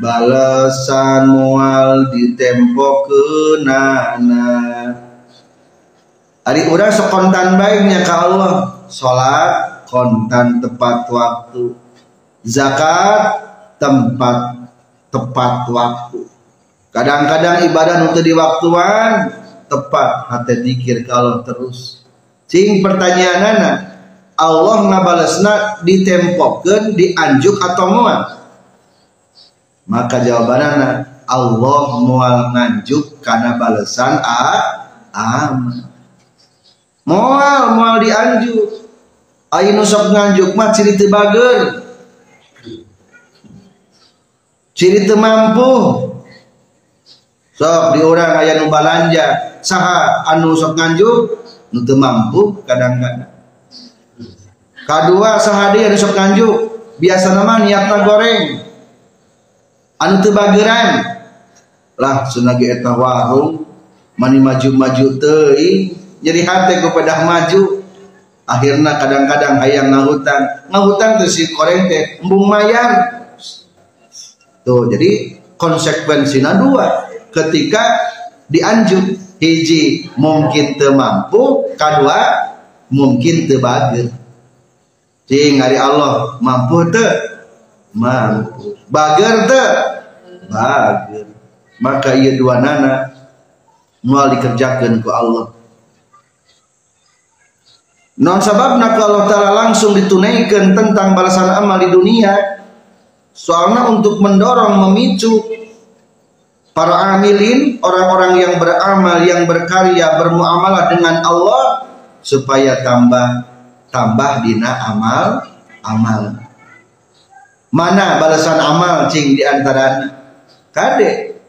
balasan mual di tempo kenana. Hari urang sekontan baiknya ke Allah. Sholat kontan tepat waktu. Zakat tempat tepat waktu. Kadang-kadang ibadah untuk di waktuan tepat. Hati dikir kalau terus. Cing pertanyaan anak Allah ngabalesna ditempokeun dianjuk atau mual maka jawaban anak Allah mual nganjuk karena balesan a amal mual mual dianjuk Ayo nusok nganjuk mah ciri teu bager. Ciri teu mampu. Sok di orang aya nu balanja, saha anu sok nganjuk nu mampu kadang-kadang. Kadua saha deui anu sok nganjuk, biasa nama niatna goreng. Anu bageran. Lah sunagi eta warung mani maju-maju teuing jadi hati kepada maju. Akhirnya kadang-kadang hayang ngahutang ngahutang tuh si koreng teh embung mayar tuh jadi konsekuensinya dua. Ketika dianjuk hiji mungkin mampu kedua mungkin tebager cing hari Allah mampu te mampu. Bager te bager maka ia dua nana mau dikerjakan ku Allah. Non sababna kalau Allah langsung ditunaikan tentang balasan amal di dunia soalnya untuk mendorong memicu para amilin orang-orang yang beramal yang berkarya bermuamalah dengan Allah supaya tambah tambah dina amal amal. Mana balasan amal cing di antara kade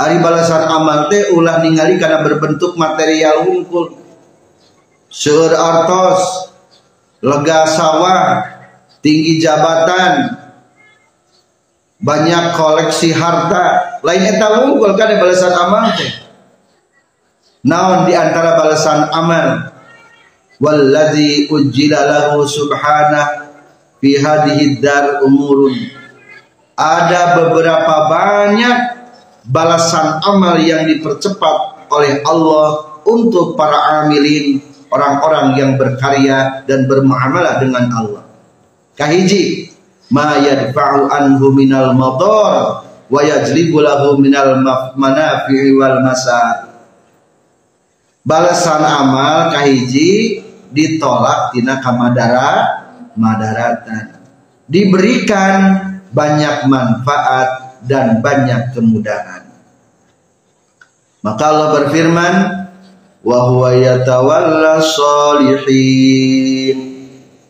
ari balasan amal teh ulah ningali karena berbentuk material hunkul Seur artos, lega sawah, tinggi jabatan, banyak koleksi harta, lain eta unggul kan balasan amal teh. Naon di antara balasan amal? Wallazi ujjila lahu subhanah fi hadhihi dar umurun ada beberapa banyak balasan amal yang dipercepat oleh Allah untuk para amilin orang-orang yang berkarya dan bermuamalah dengan Allah. Kahiji ma yadfa'u anhu minal madar wa yajlibu lahu minal manafi'i wal masa. Balasan amal kahiji ditolak tina kamadara madaratan. Diberikan banyak manfaat dan banyak kemudahan. Maka Allah berfirman, wa huwa yatawalla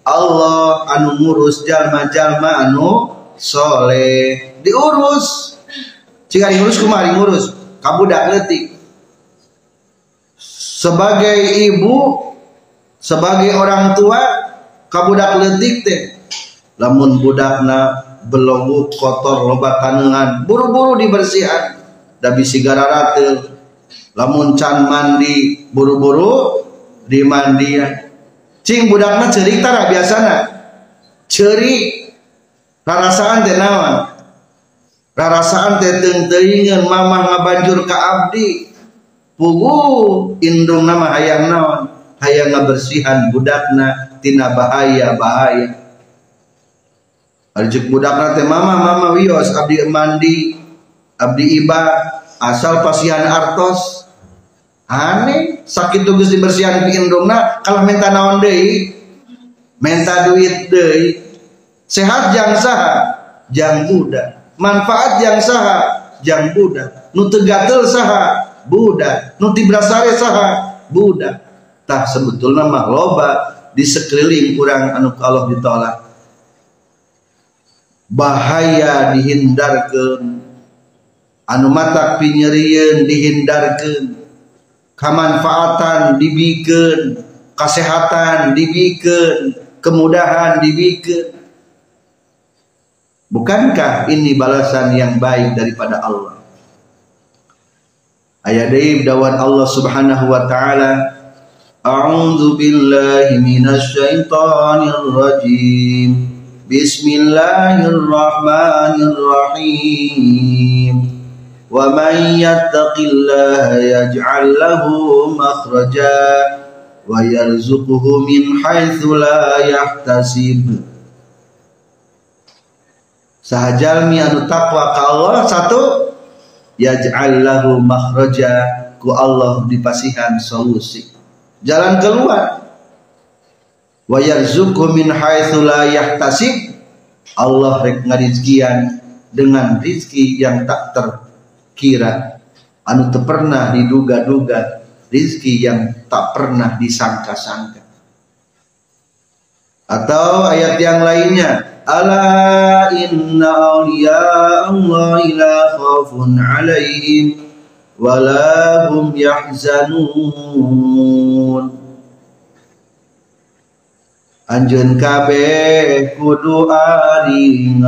Allah anu ngurus jalma-jalma anu soleh. Diurus. Jika diurus kumari ngurus? Kabudak letik sebagai ibu sebagai orang tua kabudak letik teh. Lamun budakna belum kotor loba kanengan. Buru-buru dibersihan. Da bisi gararateul lamun can mandi buru-buru di mandian cing budakna cerik tara biasana. Cerik rarasaan teh naon? Rarasaan teh teuing mamah ngabanjur ka abdi. Pugu indung nama hayang naon? Hayang ngabersihan budakna tina bahaya bahaya Arjuk budakna teh mama mama wios abdi mandi abdi iba asal pasihan artos. Aneh sakit tugas dibersihan di indungna kalau minta naon deui? Minta duit deui. Sehat jang saha? Jang budak. Manfaat jang saha? Jang budak. Nu tegatel saha? Budak. Nu tibrasare saha? Budak. Tah sebetulnya mah loba di sekeliling kurang anu Allah ditolak bahaya dihindarkan anu mata pinyerieun dihindarkan kemanfaatan dibikin kesehatan dibikin kemudahan dibikin bukankah ini balasan yang baik daripada Allah? Ayat deui dawan Allah Subhanahu wa taala A'udzu billahi minasy syaithanir rajim Bismillahirrahmanirrahim ومن يتق الله يجعل له مخرجا ويرزقه من حيث لا يحتسب sahajalmi anu takwa ka Allah satu yaj'al lahu makhraja ku Allah dipasihan solusi jalan keluar wa yarzuqhu min haitsu la yahtasib. Allah rek ngarizkian dengan rizki yang tak ter kira anu tak pernah diduga-duga rizki yang tak pernah disangka-sangka. Atau ayat yang lainnya ala inna awliya Allah ila khafun alaihim wala hum yahzanun anjeun kabeh kudu aringat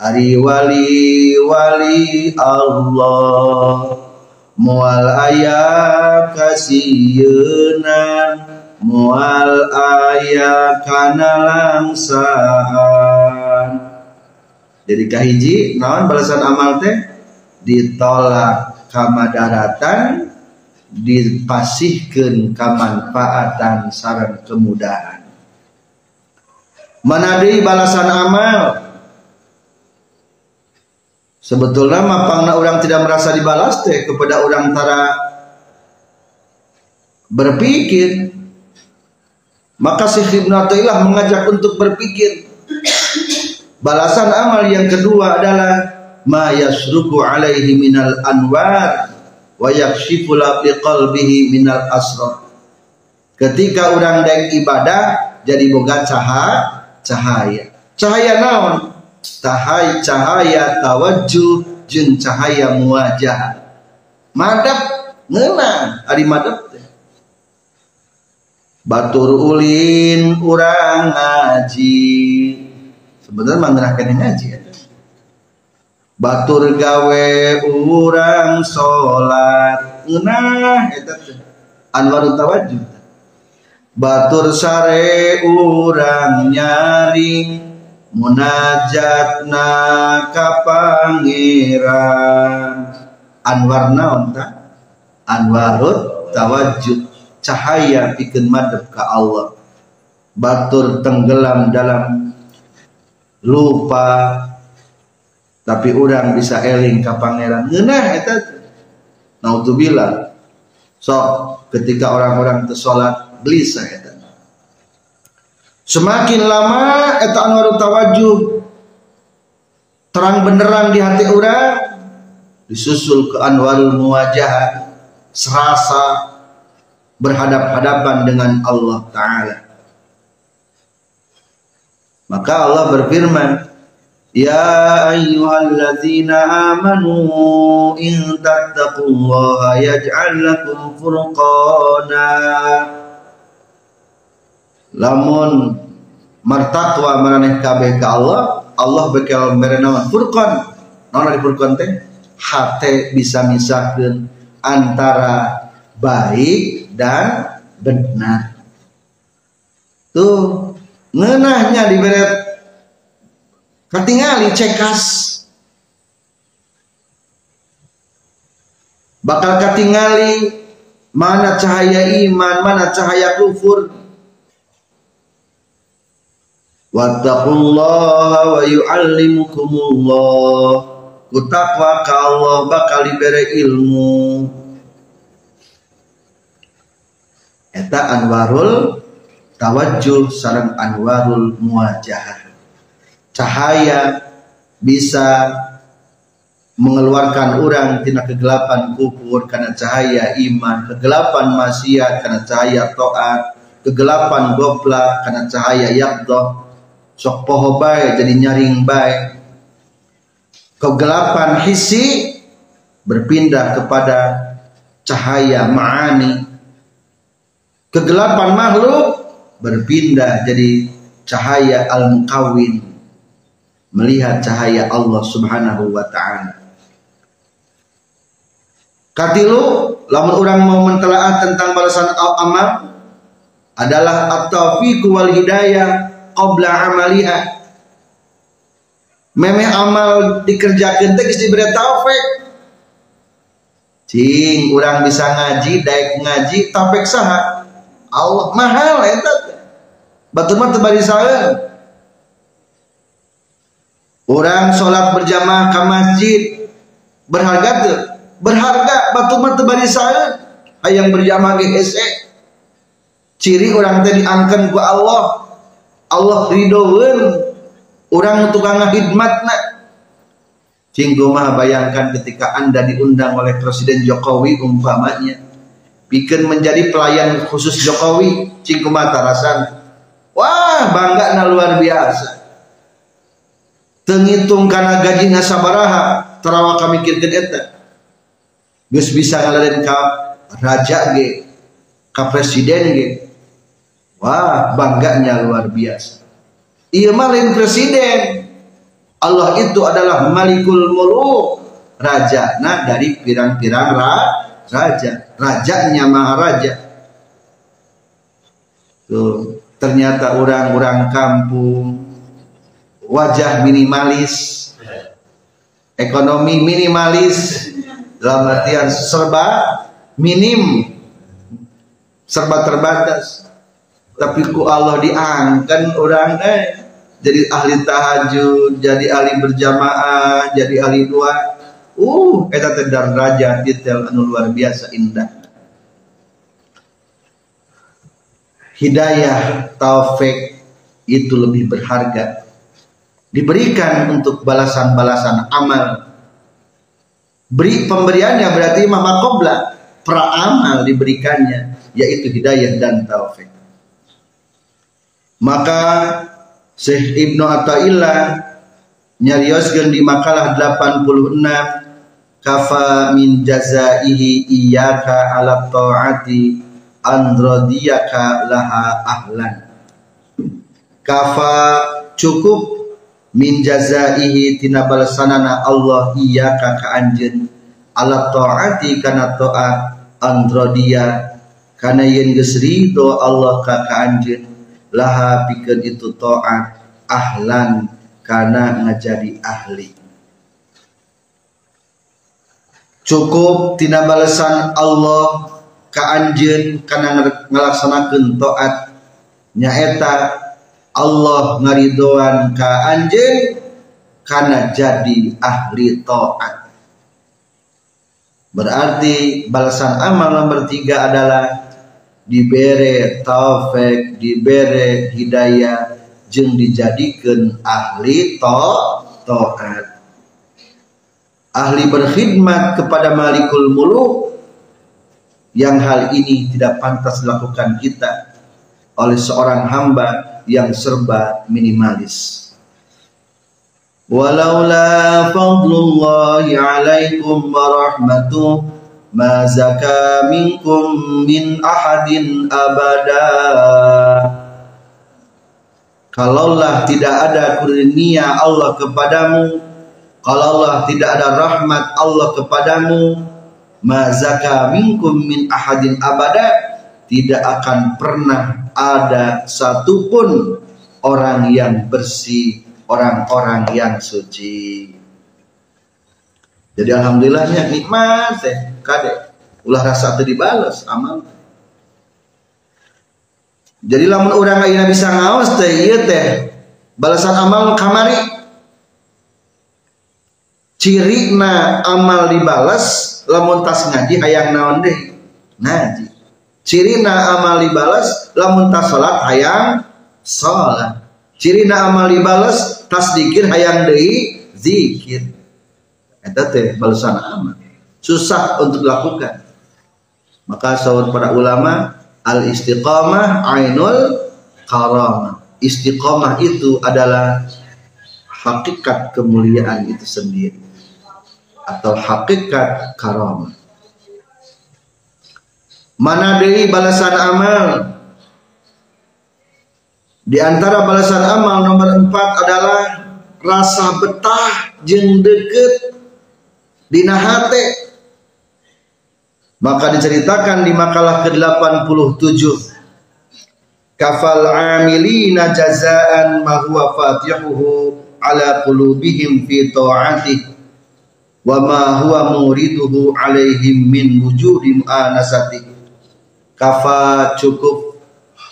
Ari wali wali Allah mual ayah kasienan mual ayah kana langsaan jadi kahiji naon balasan amal teh? Ditolak kamadaratan dipasihkan kemanfaatan saran kemudahan mana balasan amal Sebetulnya mapangna orang tidak merasa dibalas teh kepada orang tara berpikir. Maka Syekh Ibn Athaillah mengajak untuk berpikir. Balasan amal yang kedua adalah ma yasruku alaihi minal anwar wa yakshifu qalbihi minal asrar. Ketika orang daik ibadah jadi boga cahaya, cahaya. Cahaya naon? cahaya cahaya tawajuh jeng cahaya muajah madap ngena ari madap teh batur ulin urang ngaji sebenarnya mengerahkan ngaji ya. Batur gawe urang salat ngeunah eta anwarut tawajuh batur sare urang nyaring munajatna ka pangeran. Anwar naon ta? Anwarut tawajud. Cahaya pikeun madep ka Allah. Batur tenggelam dalam lupa tapi orang bisa eling ka pangeran. Ngeunah eta. Naudzubillah. Sok ketika orang-orang tersolat gelisah eta. Semakin lama eta anwaru tawajuh terang benerang di hati orang disusul ke anwarul muwajah serasa berhadap-hadapan dengan Allah taala. Maka Allah berfirman, Ya ayyuhalladzina amanu in tattaqullaha yaj'al lakum furqana lamun martakwa maraneh kabeh ka Allah Allah bakal merenawan furqan. Naon ari furqan teh? Hate bisa misahkeun antara baik dan benar. Tuh ngenahnya diberet ketinggali cekas bakal ketinggali mana cahaya iman mana cahaya kufur. Wattaqullaha wa yu'allimukumullah. Kutakwa ka bakal diberi ilmu. Eta anwarul tawajjuh sarang anwarul muwajahah cahaya bisa mengeluarkan orang tina kegelapan kufur karena cahaya iman kegelapan maksiat karena cahaya taat kegelapan gopla karena cahaya yakdoh sok poho bae jadi nyaring bae. Kegelapan hisi berpindah kepada cahaya ma'ani. Kegelapan makhluk berpindah jadi cahaya al-mukawin melihat cahaya Allah subhanahu wa ta'ala. Katilu lamun orang mau mentelaah tentang balasan amal adalah at-taufiq wal hidayah qabla amaliha. Memeh amal dikerjakan teh diberi taufik cing orang bisa ngaji daek ngaji taufik saha? Allah mahal eta batu mah teu bari orang sholat berjamaah ke masjid berharga tuh berharga batu mah teu bari ayang berjamaah ge ciri orang teh diangkeun ku Allah. Allah ridhoeun orang tukang ngahidmatna cing mah bayangkan ketika anda diundang oleh Presiden Jokowi umpamanya. Bikin menjadi pelayan khusus Jokowi. Cing kumaha tarasan. Wah bangga na luar biasa tengitung karena gaji sabaraha terawa kami mikirkeun eta geus bisa ngaladen ka raja ge ka presiden ge Wah, bangganya luar biasa. Ia malin presiden. Allah itu adalah Malikul Muluk, raja. Nah, dari pirang-pirang ra, raja. Rajanya Maharaja. Tuh, ternyata orang-orang kampung wajah minimalis, ekonomi minimalis, dalam artian serba minim, serba terbatas. Tapi ku Allah diangkan orang eh. Jadi ahli tahajud jadi ahli berjamaah jadi ahli doa uh eta teh raja detail anu luar biasa indah. Hidayah taufik itu lebih berharga diberikan untuk balasan-balasan amal. Beri pemberiannya berarti mama pra peramal diberikannya yaitu hidayah dan taufik. Maka Syekh Ibnu Athaillah nyarioskeun di makalah 86 kafa min jazaihi iyyaka ala taati an radiyaka laha ahlan. Kafa cukup min jazaihi tina balasanana Allah iyyaka ka anjeun. Ala taati kana taat an radiya kana yen geus Allah ka ka anjeun. Laha pikeun itu taat ahlan. Karena ngajadi ahli. Cukup tina balasan Allah ka anjeun kana ngalaksanakeun taat. Nyaeta Allah ngaridoan ka anjeun karena jadi ahli taat. Berarti balasan amal nomor tiga adalah dibere taufik dibere hidayah jeng dijadikan ahli taat. Ahli berkhidmat kepada malikul muluk yang hal ini tidak pantas dilakukan kita oleh seorang hamba yang serba minimalis. Walaula fadlullahi alaikum warahmatuh ma zaka minkum min ahadin abada. Kalaulah tidak ada kurnia Allah kepadamu kalaulah tidak ada rahmat Allah kepadamu ma zaka minkum min ahadin abada tidak akan pernah ada satupun orang yang bersih, orang-orang yang suci. Jadi alhamdulillahnya nikmat teh kade ulah rasa teu dibales amal. Jadi lamun orang ayeuna bisa ngaos teh ieu teh. Balasan amal kamari. Ciri na amal dibalas lamun tas ngaji hayang naon deh? Ngaji cirina amal dibalas lamun tas salat hayang salat. Cirina amal dibalas tas dikir hayang deui zikir. Eta teh balasan amal susah untuk dilakukan. Maka sahur para ulama al istiqamah ainul karamah. Istiqamah itu adalah hakikat kemuliaan itu sendiri. Atau hakikat karamah Mana dari balasan amal? Di antara balasan amal nomor empat adalah rasa betah jeng deket dina hate. Maka diceritakan di makalah ke-87 Kafal amilina jazaan ma huwa fatihuhu ala qulubihim fi ta'atih wa ma huwa muriduhu alaihim min wujudi mu'anasatih kafa cukup.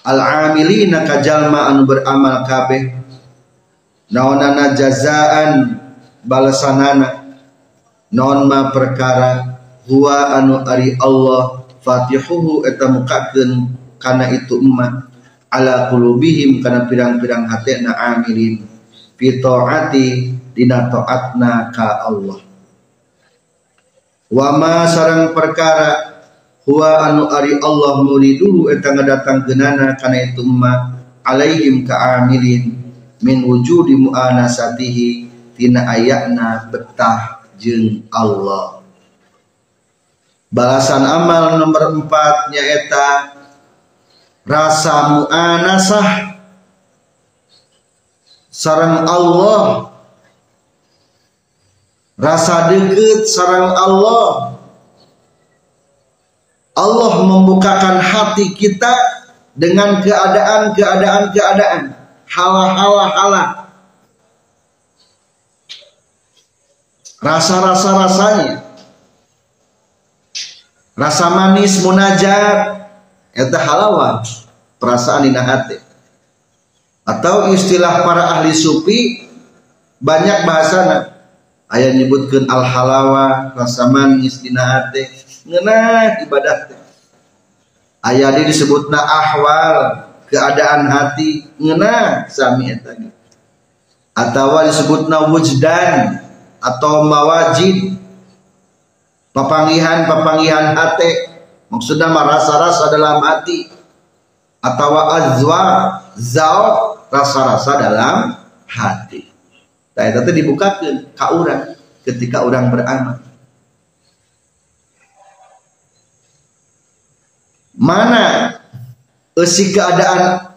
Al amilina kajalma anu beramal kabeh. Naonana jazaan balasanana. Naon ma perkara. Huwa anu ari Allah. Fatihuhu eta mukakeun kana itu emak. Ala qulubihim kana pirang-pirang hatena amilin. Fi dina taatna ka Allah. Wa ma sarang perkara huwa anu ari Allah muriduhu eta ngadatang genana kana itu ma alaihim amilin min wujudi muanasatihi tina ayatna betah jeung Allah. Balasan amal nomor empat nyaeta rasa muanasah. Sarang Allah. Rasa deket sarang Allah Allah membukakan hati kita dengan keadaan-keadaan keadaan hala-hala hala rasa-rasa rasanya rasa manis munajat. Eta halawa perasaan di hati atau istilah para ahli sufi banyak bahasana. Ayat nyebutkan al halawa rasa manis di hati ngenah ibadah. Teh ini disebutna ahwal keadaan hati. Ngenah sami eta atau disebutna wujdan atau mawajid. Papangihan papangihan hati maksudnya rasa-rasa dalam hati. Atau azwa zau rasa-rasa dalam hati. Nah, itu dibukakan ke orang ketika orang beramal. Mana esi keadaan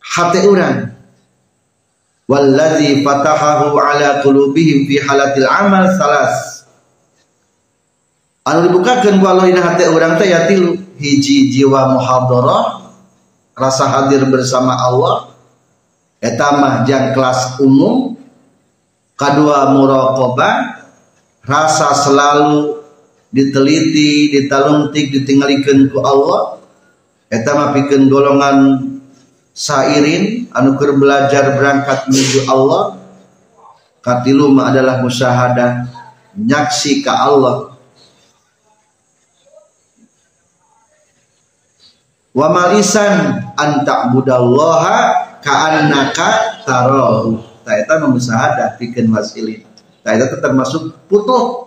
hati orang? Walladzi fatahahu ala qulubihim fi halatil amal salas anu dibukakeun ku Allah hati orang teh ya hiji jiwa muhadarah rasa hadir bersama Allah. Eta mah jang kelas umum. Kedua muraqabah rasa selalu diteliti ditalungtik ditinggalikeun ku Allah eta mah pikeun golongan sairin anu keur belajar berangkat menuju Allah katilu mah adalah musyahadah nyaksi ka Allah. Wa malisan an ta'budallaha ka'annaka tarahu. Ta eta musyahadah pikeun wasilin ta eta termasuk putuh.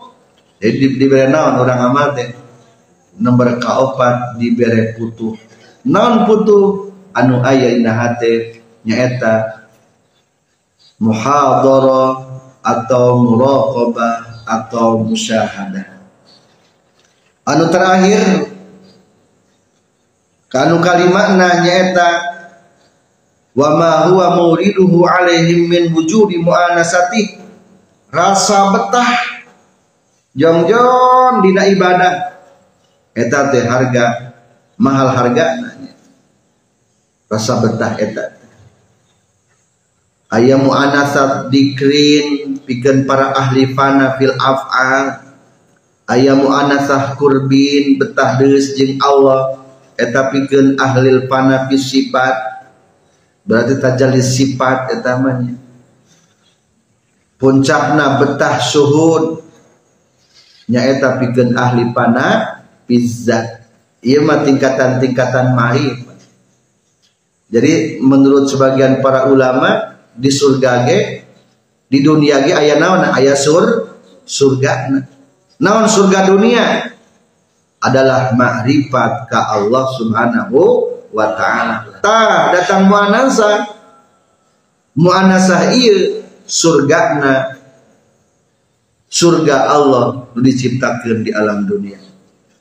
Jadi diberi naon orang amal teh nomor kaopat diberi putuh non putu anu aya ina hate nyaeta muhadara atau muraqabah atau musyahadah. Anu terakhir kanu kalimatna nyaeta wa ma huwa muriduhu alaihim min wujudi muanasati. Rasa betah jong-jong dina ibadah. Eta teh harga mahal harga rasa betah eta ayam mu'anasat dikrin pikeun para ahli fana fil af'al. Ayam mu'anasah kurbin betah deus jeung Allah eta pikeun ahli fana fi sifat. Berarti tajalis sifat eta mah puncakna betah suhud nyaeta pikeun ahli fana pizzat iya mah tingkatan-tingkatan mahir jadi menurut sebagian para ulama di surga ge di dunia ge aya naon? Aya sur surga. Naon surga dunia? Adalah makrifat ka Allah Subhanahu wa taala. Ta datang muanasa. Muanasah ieu surgana. Surga Allah diciptakan di alam dunia.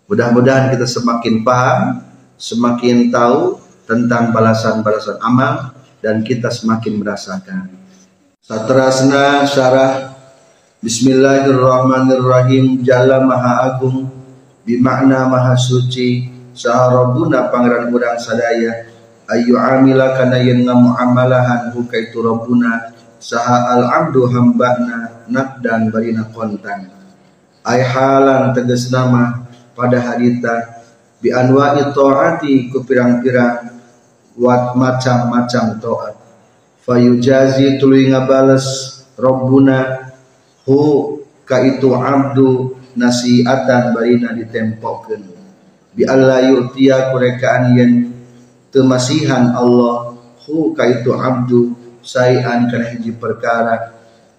Mudah-mudahan kita semakin paham semakin tahu tentang balasan-balasan amal dan kita semakin merasakan. Satrasna syarah Bismillahirrahmanirrahim Jalla Maha Agung Bimakna Maha Suci Saharabuna Pangeran Urang Sadaya Ayu amila kana yen ngamuamalahan hukaitu Rabbuna Saha al-abdu hambana Nakdan barina kontan Ay halan tegas nama pada harita Bi anwa'i ta'ati ku pirang-pirang wat macam-macam toat. Fayujazi tuluy ngabales Rabbuna hu ka itu abdu nasiatan barina ditempokeun bi alla yu'tiya kurekaan yen temasihan Allah hu ka itu abdu sayan kana hiji perkara.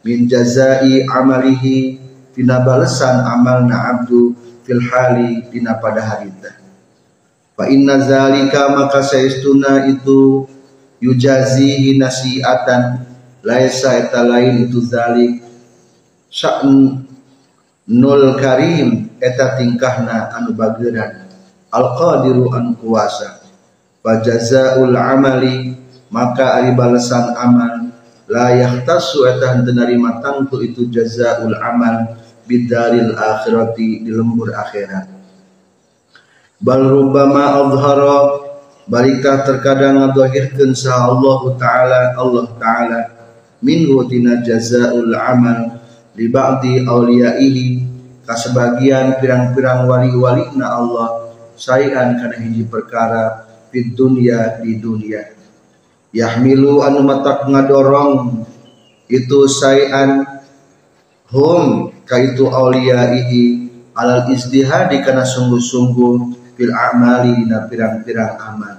Min jazai amalihi tina balesan amalna abdu fil hali dina pada harita Fa inna zalika maka saistuna itu yujazihi nasiatan laisa eta lain itu zalik. Sya'n nul karim eta tingkahna anu bageuran al qadiru an kuasa. Fa jazaul amali maka ari balasan amal. La yahtasu eta henteu narima tangtu itu jazaul amal bidaril akhirati di lembur akhirat bal rubbama adhara balika terkadang ngadzahirkeun sa Allah taala Allah taala minhu tina jazaul amal li ba'di auliyaihi ka sebagian pirang-pirang wali-walina Allah sayan kana hiji perkara di dunia di dunia. Yahmilu anu matak ngadorong itu sayan hum kaitu auliyaihi alal istihadi kana sungguh-sungguh fil a'mali na pirang-pirang amal.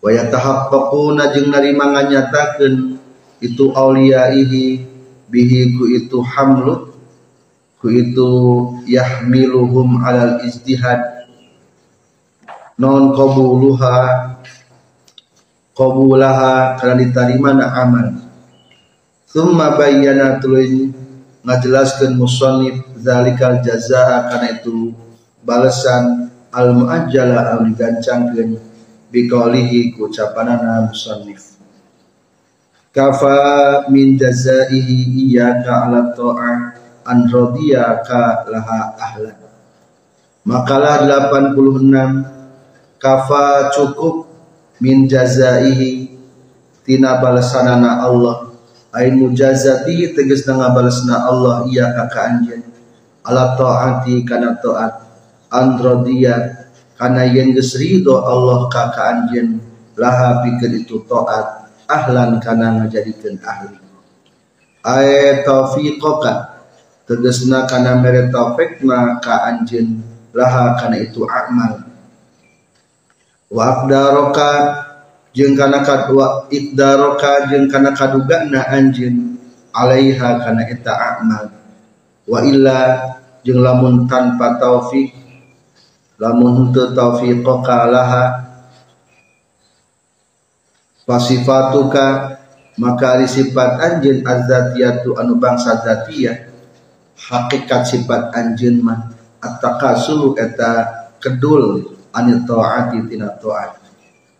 Wa yatahaqqaquna jeung narima nganyatakeun itu auliyaihi bihi ku itu hamlu ku itu yahmiluhum alal istihad non qabuluha qabulaha kana diterima na amal. Thumma bayyana tuluy ngajelaskeun musannif zalikal jazaa kana itu balasan al muajjala anu digancangkeun bi qaulihi ku ucapanana musannif kafa min jazaihi iyyaka ala ta'ah an radiyaka laha ahlan. Makalah 86 kafa cukup min jazaihi tina balasanana Allah. Ain mujazati tegas na balasna Allah iya ka anjeun ala taati kana taat androdia. Karena yang gesrido Allah kakak anjen laha pikir itu toat ahlan karena ngajadikan ahli. Ay taufiqoka tegesna karena mere taufikna ka anjen laha karena itu amal. Wa aqdaroka jeung kana kadua ikdaroka jeung kana kadugana anjen alaiha karena eta amal. Wa illa jeung lamun tanpa taufik lamun henteu taufiqaka laha. Fasifatuka maka ari sifat anjeun azzatiyatu anu bangsa zatiyah. Hakikat sifat anjeun mah at-takasulu eta kedul anil taati tina taat.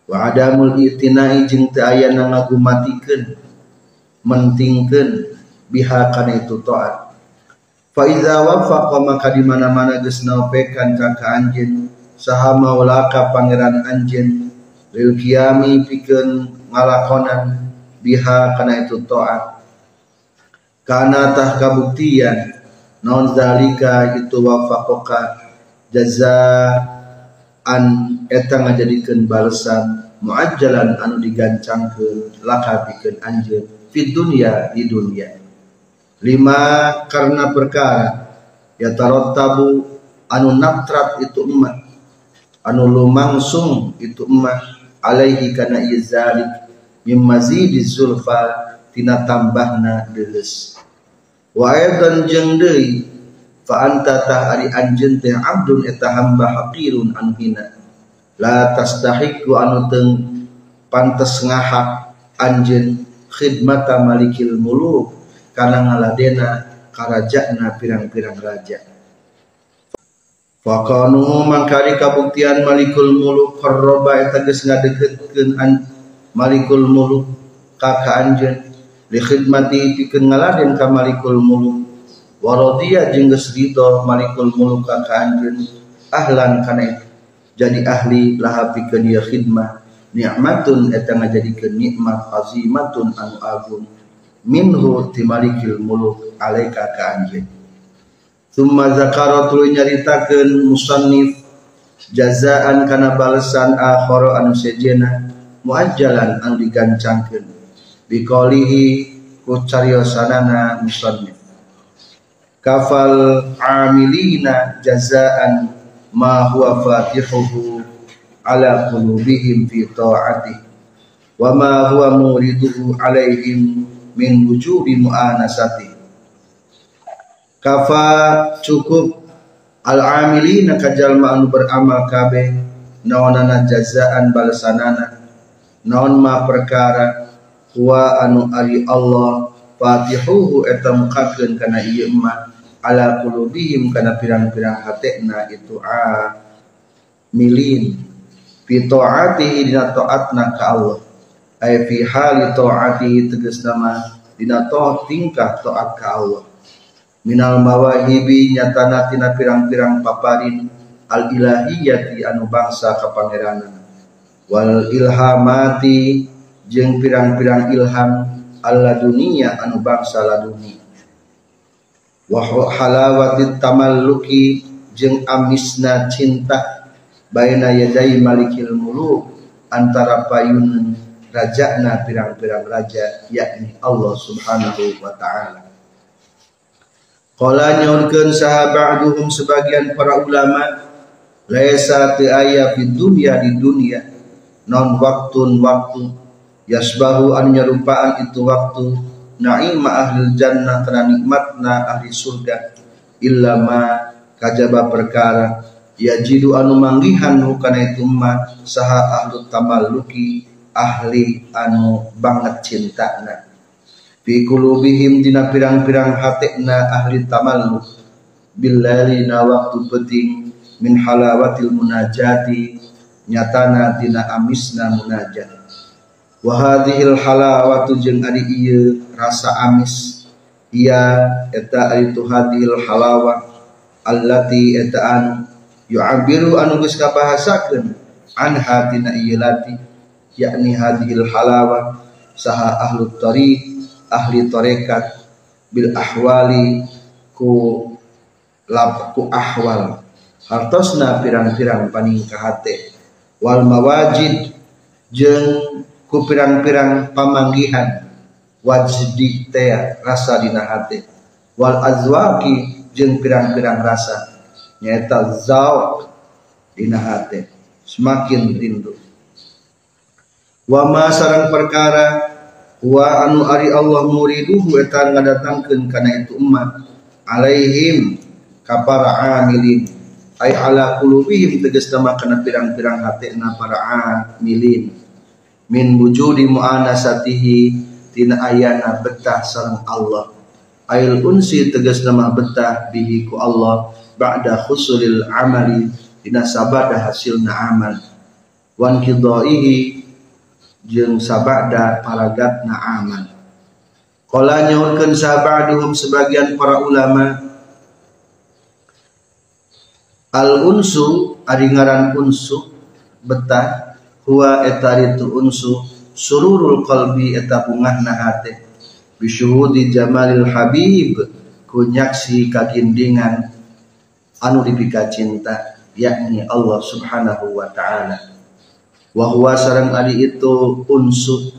Wa adamul itinai jeung teu aya ngagumatikeun mentingkeun biha kana itu taat fa iza wafaqa maka di mana-mana geus naopekan ka anjeun saha maulaka pangeran anjen lil kiami pikeun ngalakonan biha kana itu taat. Kana tah kabuktian non zalika itu wafaqoka jazaan eta ngajadikeun balasan muajjalan anu digancangkeun laka pikeun anjeun fid dunya di dunia lima karena perkara ya tarotabu anu natrat itu umat anu lumangsung itu umat alaihi kana izalik mim mazidi zulfa tina tambahna deles. Wa aidan jeung deui fa anta tah ari anjeun teh abdun eta hamba haqirun an hina. La tastahiqu anu teu pantes ngahak anjeun khidmata malikil muluk kana ngaladena karajana pirang-pirang raja. Fakanu mangkari kabuktian malikul muluk qarraba eta geus ngadeukeutkeun malikul muluk kaka anjen li khidmati pikeun ngaladen ka malikul muluk. Waradiya jeung geus malikul muluk kaka anjen ahlan kana jadi ahli laha pikeun ieu khidmah. Nikmatun eta ngajadikeun nikmat azimatun anu agung minhu ti malikil muluk alaika ka anjeun Thumma zakara tuluy nyaritakeun musannif jazaan kana balesan akhara anu sejena muajjalan anu digancangkeun. Biqalihi ku cariosanana musannif. Kafal amilina jazaan ma huwa fatihuhu ala qulubihim fi ta'ati wa ma huwa muriduhu alaihim min wujudi mu'anasati. Kafa cukup al amilina kajalma anu beramal kabeh naonana jazaan balasanana naon ma perkara wa anu ari Allah fatihuhu eta mukakeun kana ieu mah ala qulubihim kana pirang-pirang hatena itu a milin fi dina taatna ka Allah ay fi hali taatihi tegas nama dina taat tingkah taat ka Allah. Minal mawahibi nyatana tina pirang-pirang paparin al ilahiyati anu bangsa kapangeranan wal ilhamati jeung pirang-pirang ilham alla dunia anu bangsa laduni wa halawati tamalluki jeung amisna cinta baina yadai malikil muluk antara payun rajana pirang-pirang raja yakni Allah subhanahu wa ta'ala. Qala nyaurkeun sahabaduhum sebagian para ulama laisa ti aya fid dunya di dunia non waktun waktu yasbahu an nyerupaan itu waktu naima ahli jannah kana nikmatna ahli surga illa ma kajaba perkara yajidu anu manggihan kana itu ma saha ahlu tamalluki ahli anu banget cintana fi kulubihim dina pirang-pirang hatekna ahli tamalluk. Billali na waktu penting min halawatil munajati nyatana tina amisna munajat. Wa hadhil halawatu jeung ari ieu rasa amis ia eta ari tu hadhil halawa allati eta anu yu'abiru anu geus kabahasakeun anha tina ieu lati yakni hadhil halawa saha ahlu tariq ahli tarekat bil ahwali ku lab ku ahwal. Hartosna pirang-pirang paningkahate wal mawajid jeung ku pirang-pirang pamanggihan. Wajdi teh rasa dina hati. Wal azwaki jeung pirang-pirang rasa. Nyaeta zauq dina hati. Semakin rindu wa ma sarang perkara wa anu ari Allah muriduhu eta ngadatangkeun kana itu umat. Alaihim kapara amilin. Ay ala qulubihim tegas nama kana pirang-pirang hatena para amilin. Min wujudi muanasatihi tina ayana betah sareng Allah. Ail unsi tegas nama betah bihi ku Allah ba'da khusulil amali tina sabada hasilna amal. Wan kidaihi jeung sabada paragatna amal Kala nyaurkeun sahabaduhum sebagian para ulama. Al unsu ari ngaran unsu betah huwa eta itu unsu sururul qalbi eta bungahna hate bisyuhudi jamalil habib kunyaksi kagindingan anu dipika cinta yakni Allah subhanahu wa ta'ala wa huwa sareng ari itu unsu.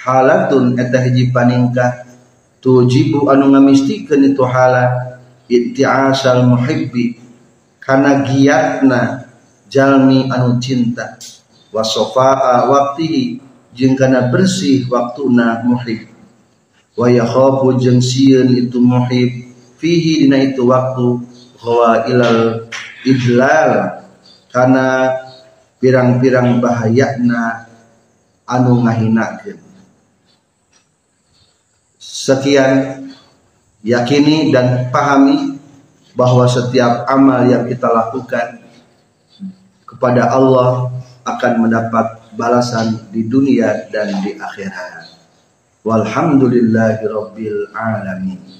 Halatun eta hiji paningkah. Tujibu anu ngamistikeun itu hala itti'asal muhibbi. Kana giatna jalmi anu cinta. Wa sofaa waktihi. Jeung kana bersih waktuna muhib. Wa yakhafu jeung sieun itu muhib. Fihi dina itu waktu. Hawa ilal idlal. Kana pirang-pirang bahayana anu ngahinakeun sekian yakini dan pahami bahwa setiap amal yang kita lakukan kepada Allah akan mendapat balasan di dunia dan di akhirat. Walhamdulillahirabbil alamin.